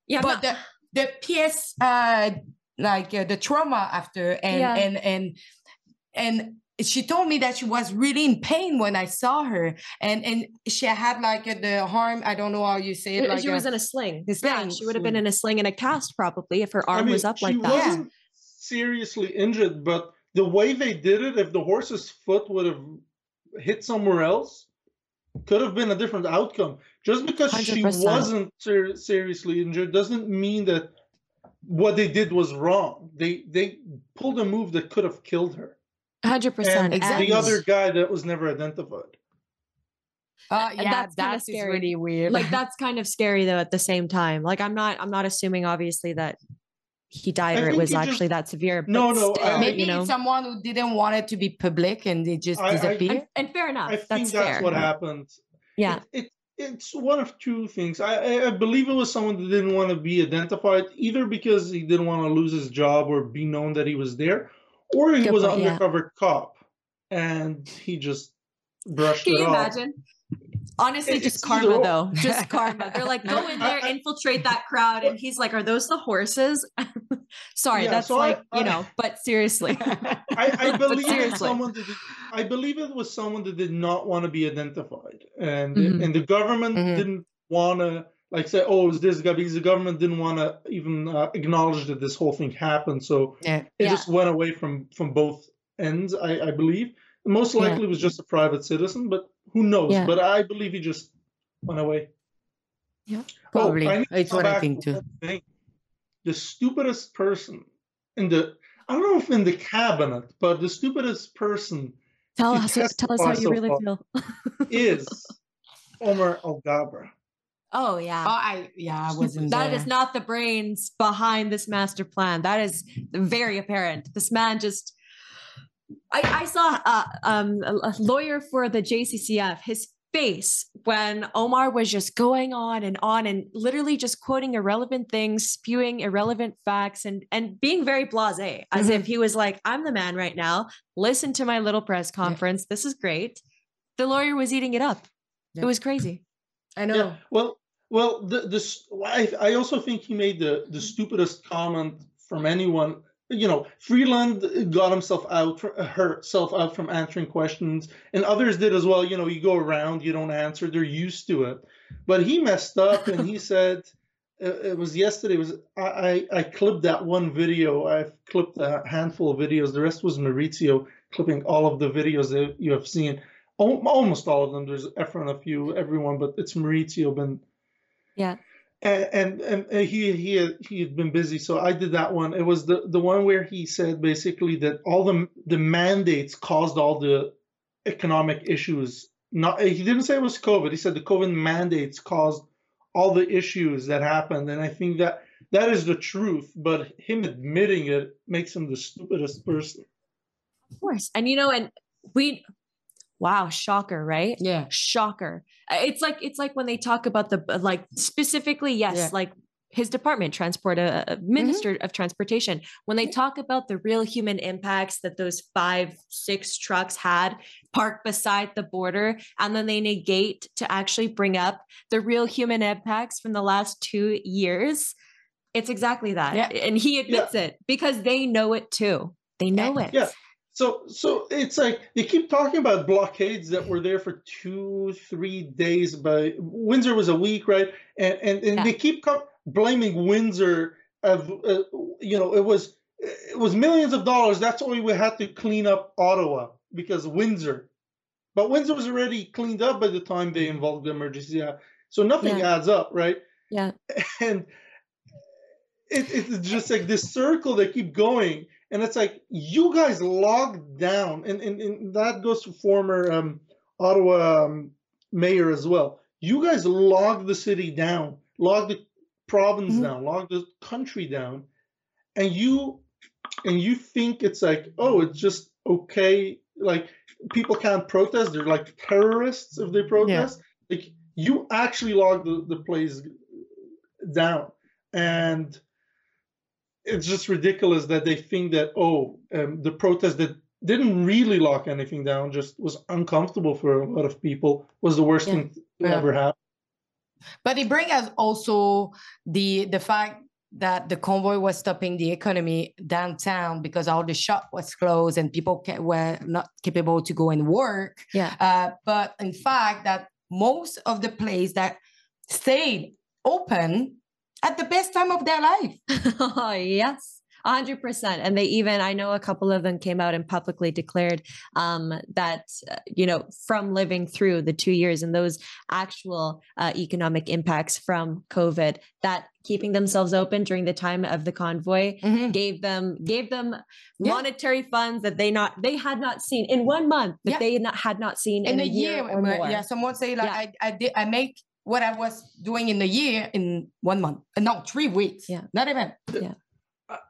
Yeah, but the the PS uh like uh, the trauma after and Yeah. and and and she told me that she was really in pain when I saw her and and she had like uh, the arm I don't know how you say it like she was a- in a sling. the Yeah, she would have been in a sling and a cast probably if her arm I mean, was up like that. Wasn't seriously injured, but the way they did it, if the horse's foot would have hit somewhere else, could have been a different outcome. Just because she 100%. wasn't ser- seriously injured doesn't mean that what they did was wrong. They they pulled a move that could have killed her. Hundred percent. And the other guy that was never identified. Uh, yeah, that's kinda that's scary. really weird. like that's kind of scary though at the same time. Like I'm not I'm not assuming obviously that he died I or it was he just- actually that severe. But No, no, still, I- maybe you know, it's someone who didn't want it to be public and they just I- I- disappeared. and, and fair enough. I think that's, that's, fair. what happened. Yeah. It, it it's one of two things. I, I I believe it was someone that didn't want to be identified, either because he didn't want to lose his job or be known that he was there, or he Good was an point, yeah. undercover cop and he just brushed Can it you off. imagine? Honestly, It- just karma either or. though. Just karma. They're like, go in there, I- I- infiltrate that crowd. And he's like, Are those the horses? Sorry, Yeah, that's so I- like, you I- know, but seriously. I, I believe seriously. someone that did, I believe it was someone that did not want to be identified, and Mhm. and the government Mhm. didn't want to like say, oh, it's this guy because the government didn't want to even uh, acknowledge that this whole thing happened. So Yeah. it Yeah. just went away from from both ends. I, I believe most Yeah. likely it was just a private citizen, but who knows? Yeah. But I believe he just went away. Yeah. Oh, Probably. I need to It's what I think too. thing. the stupidest person in the I don't know if in the cabinet, but the stupidest person Tell us, tell us how you so really feel. is Omar Alghabra. Oh yeah. Oh, I yeah, I wasn't That there. is not the brains behind this master plan. That is very apparent. This man just. I, I saw uh, um, a a lawyer for the JCCF. His face when Omar was just going on and on and literally just quoting irrelevant things, spewing irrelevant facts, and and being very blasé, as Mhm. if he was like, "I'm the man right now. Listen to my little press conference. This is great." The lawyer was eating it up. Yeah. It was crazy. I know. Yeah. Well, well, the this I I also think he made the the stupidest comment from anyone. You know, Freeland got himself out, herself out from answering questions, and others did as well. You know, you go around, you don't answer, they're used to it. But he messed up, and he said, it was yesterday. It was I, I I clipped that one video. I've clipped a handful of videos. The rest was Maurizio clipping all of the videos that you have seen. Almost all of them. There's Efron a few, everyone, but it's Maurizio been Yeah. And and, and he he had, he had been busy, so I did that one. It was the the one where he said basically that all the the mandates caused all the economic issues. Not he didn't say it was COVID. He said the COVID mandates caused all the issues that happened, and I think that that is the truth. But him admitting it makes him the stupidest person. Of course. And you know, and we wow, shocker, right? Yeah. Shocker. Uh, It's like it's like when they talk about the uh, like specifically, yes, Yeah. like his department, transport, uh, uh, minister of transportation, when they talk about the real human impacts that those five, six trucks had parked beside the border, and then they negate to actually bring up the real human impacts from the last two years. It's exactly that. Yeah. And he admits it because they know it too. They know it. Yeah. So so it's like they keep talking about blockades that were there for two, three days, but Windsor was a week, right? And and, and they keep blaming Windsor of uh, you know it was it was millions of dollars. That's why we had to clean up Ottawa because Windsor, but Windsor was already cleaned up by the time they involved the emergency. act. So nothing Yeah. adds up, right? Yeah. and it, it's just like this circle they keep going and it's like you guys logged down and, and, and that goes to former um, ottawa um, mayor as well. You guys logged the city down logged the province down logged the country down and you and you think it's like oh it's just okay like people can't protest they're like terrorists if they protest? Like you actually logged the, the place down. And it's just ridiculous that they think that oh um, the protest that didn't really lock anything down just was uncomfortable for a lot of people was the worst thing to Yeah. ever happen But it brings us also the the fact that the convoy was stopping the economy downtown because all the shop was closed and people ca- were not capable to go and work. Yeah. Uh, but in fact, that most of the place that stayed open at the best time of their life. oh, yes. 100% and they even i know a couple of them came out and publicly declared um, that uh, you know from living through the two years and those actual uh, economic impacts from covid that keeping themselves open during the time of the convoy gave them gave them Yeah. monetary funds that they not they had not seen in one month that Yeah. they had not, had not seen in, in a year, year, or more. yeah someone say like I, I did i make what i was doing in a year in one month uh, no three weeks yeah not even yeah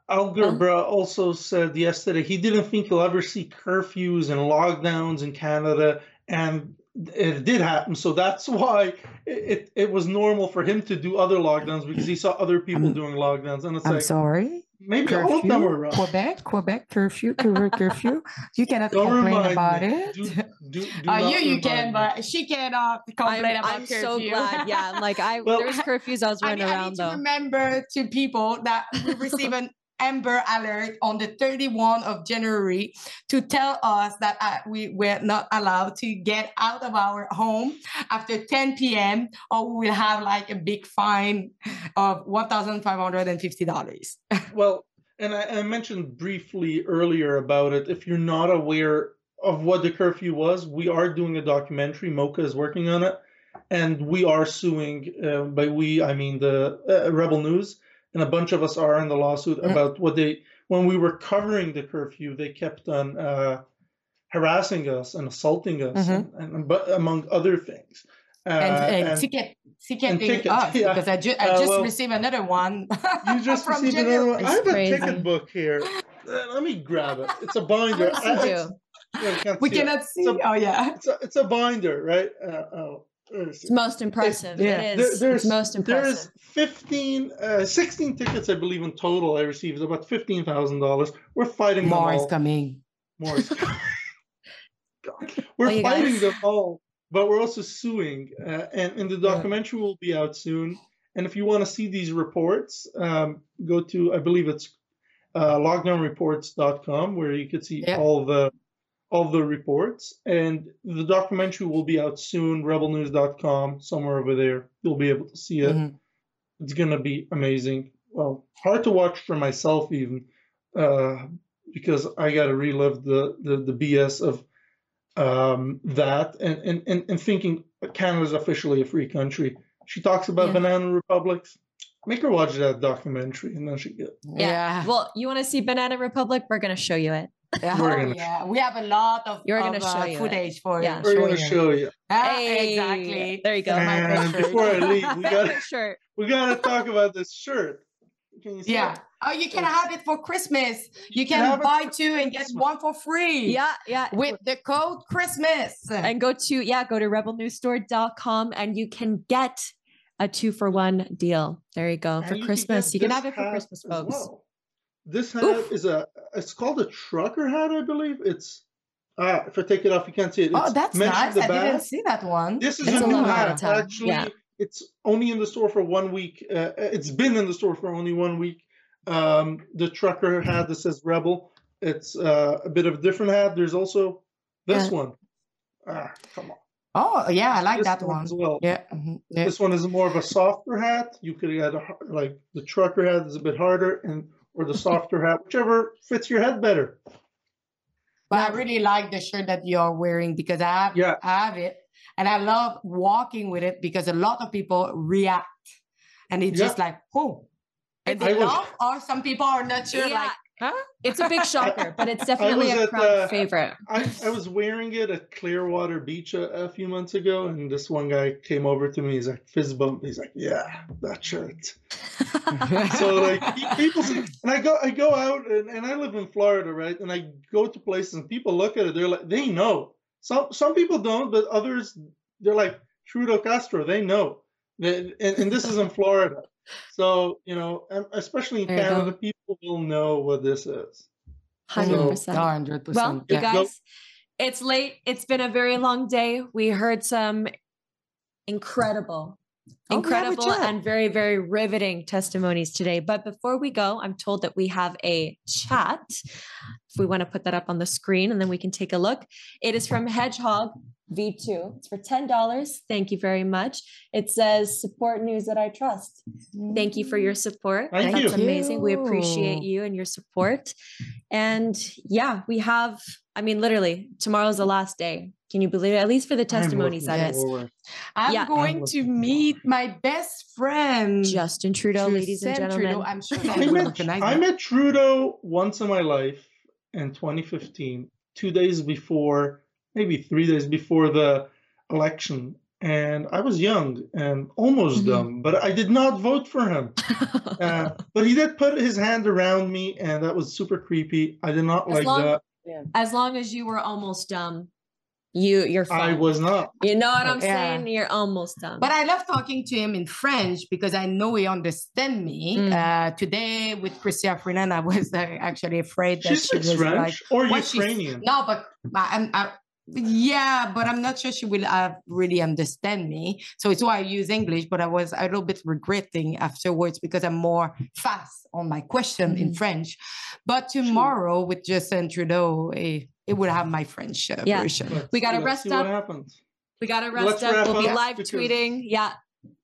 Alghabra also said yesterday he didn't think he'll ever see curfews and lockdowns in Canada, and it did happen. So that's why it, it, it was normal for him to do other lockdowns because he saw other people doing lockdowns. And it's I'm like, sorry. Maybe all of them were wrong. Quebec, Quebec curfew, cur- curfew. You cannot Don't complain about me. it. Do, do, do uh, you you can me. but she cannot complain I'm, about I'm so glad yeah I'm like i Well- there's curfews i was I running need, I around need to remember to people that we receive an Amber Alert on the 31 of January to tell us that uh, we were not allowed to get out of our home after 10 p.m. or we will have like a big fine of $1,550. Well, and I, I mentioned briefly earlier about it. If you're not aware of what the curfew was, we are doing a documentary. Mocha is working on it, and we are suing. Uh, by we, I mean the uh, Rebel News, and a bunch of us are in the lawsuit about what they when we were covering the curfew, they kept on uh, harassing us and assaulting us, Mhm. and, and but among other things. Uh, and, and, ticket ticketing tickets, us yeah. because I, ju- I Uh, just well, received another one. You just received another one. I have a ticket book here. Uh, let me grab it. It's a binder. Of course you I- it's- yeah, we see it. cannot see. A, oh yeah. it's a, it's a binder, right? Uh, oh, It's most impressive. yeah. It There- is. there's it's most impressive. There's 15, uh, 16 tickets, I believe, in total. I received about fifteen thousand dollars. We're fighting them More is all. coming. More is coming. God. We're Well, fighting guys- them all, but we're also suing. Uh, and, and the documentary will be out soon. And if you want to see these reports, um, go to I believe it's uh, lockdownreports.com where you could see Yeah. all the all the reports. And the documentary will be out soon. Rebelnews.com somewhere over there. You'll be able to see it. Mhm. It's gonna be amazing. Well, hard to watch for myself even, uh, because I gotta relive the the, the BS of um, that and, and and and thinking Canada's officially a free country. She talks about Yeah. banana republics. Make her watch that documentary, and then she get. Yeah. Well, you want to see Banana Republic? We're going to show you it. Yeah, We're oh, gonna- yeah. We have a lot of, You're of, gonna show uh, you it. footage for Yeah. We're gonna show you. Ah, Hey, exactly. There you go. And before I leave, we got Sure. we gotta talk about this shirt. Can you see Yeah. it? Oh, you can have it for Christmas. You can can buy two and get one for free. Yeah, yeah. With the code Christmas. and go to yeah go to rebelnewsstore.com and you can get a two for one deal there you go for And christmas get you can have it for christmas folks well. This hat Oof. is a it's called a trucker hat, I believe. It's ah if I take it off, you can't see it. Oh, that's meant at nice. I didn't see that one. This is It's a a new little out of hat. Actually, yeah. it's only in the store for one week. Uh, it's been in the store for only one week. Um, the trucker hat that says Rebel. It's uh, a bit of a different hat. There's also this Yeah. one. Ah, come on. Oh, yeah, I like This that one one. as well. Yeah. mhm, yeah. This one is more of a softer hat. You could get a, like the trucker hat is a bit harder, and or the softer hat, whichever fits your head better. But I really like the shirt that you're wearing because I have, Yeah. I have it. And I love walking with it because a lot of people react. And it's Yeah. just like, oh. And I they was- love, or some people are not sure, Yeah. like, huh? it's a big shocker but it's definitely a crowd uh, favorite I, I was wearing it at Clearwater Beach a, a few months ago, and this one guy came over to me. He's like, fist bump. He's like, yeah, that shirt. so like people see, and I go I go out and, and I live in Florida, right? And I go to places and people look at it, they're like they know. Some some people don't, but others they're like Trudeau Castro, they know. And, and this is in Florida. So, you know, especially in There you go. Canada, people will know what this is. 100% 100%. well you guys it's late. It's been a very long day. We heard some incredible Oh, we have a incredible chat. and very very riveting testimonies today. But before we go i'm told that we have a chat. If we want to put that up on the screen and then we can take a look. It is from hedgehog v2 it's for $10 thank you very much. It says support news that i trust. Thank you for your support. Thank that's you. amazing. We appreciate you and your support. And yeah we have i mean literally tomorrow's the last day. Can you believe it? At least for the I'm testimonies that is. I'm Yeah. going to meet my best friend. justin trudeau ladies and gentlemen. Trudeau. I'm sure I met, I met Trudeau once in my life in 2015, two days before, maybe three days before the election. And I was young and almost Mhm. dumb, but I did not vote for him. Uh, but he did put his hand around me, and that was super creepy. I did not As like long- that. as long as you were almost dumb you you're fine I was not. you know what i'm Yeah. saying you're almost dumb But I love talking to him in French because I know he understands me. Mm. Uh, today with Christian Freeland, I was uh, actually afraid that She she was French like, or what she's- Ukrainian. No, but I- I'm, I, yeah, but I'm not sure she will uh, really understand me. So it's why I use English. But I was a little bit regretting afterwards because I'm more fast on my question in Mhm. French. But tomorrow with Justin Trudeau, eh, it would have my French uh, Yeah. version. Let's We gotta rest see what up. happens. we gotta rest Let's up we'll be up live because- tweeting yeah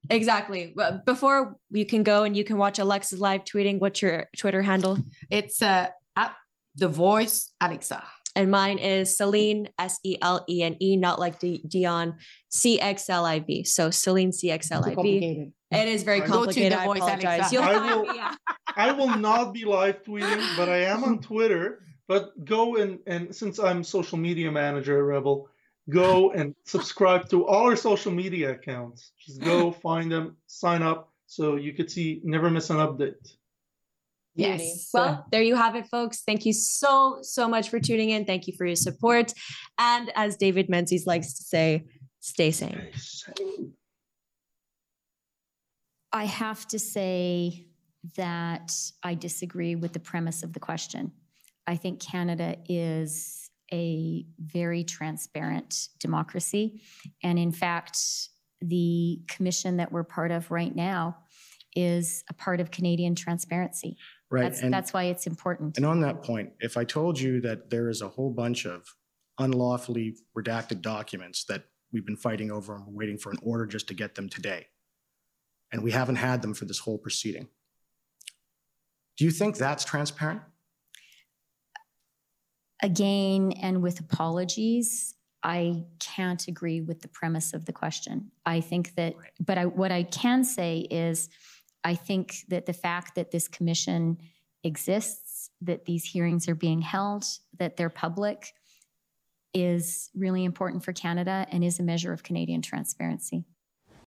exactly before you can go and you can watch alexa's live tweeting what's your twitter handle It's uh, at the voice Alexa. And mine is Celine, S E L E N E, not like D- Dion, C X L I V. So Celine, C X L I V. It is very Go to the complicated. I voice, apologize. You'll I will- yeah. I will not be live tweeting, but I am on Twitter. But go and and since I'm social media manager at Rebel, go and subscribe to all our social media accounts. Just go find them, sign up, so you could see never miss an update. Yes. Well, there you have it, folks. Thank you so, so much for tuning in. Thank you for your support. And as David Menzies likes to say, stay sane. I have to say that I disagree with the premise of the question. I think Canada is a very transparent democracy. And in fact, the commission that we're part of right now is a part of Canadian transparency. Right. That's, and- that's why it's important. And on that point, if I told you that there is a whole bunch of unlawfully redacted documents that we've been fighting over and we're waiting for an order just to get them today, and we haven't had them for this whole proceeding, do you think that's transparent? Again, and with apologies, I can't agree with the premise of the question. I think that, but I, what I can say is, I think that the fact that this commission exists, that these hearings are being held, that they're public, is really important for Canada and is a measure of Canadian transparency.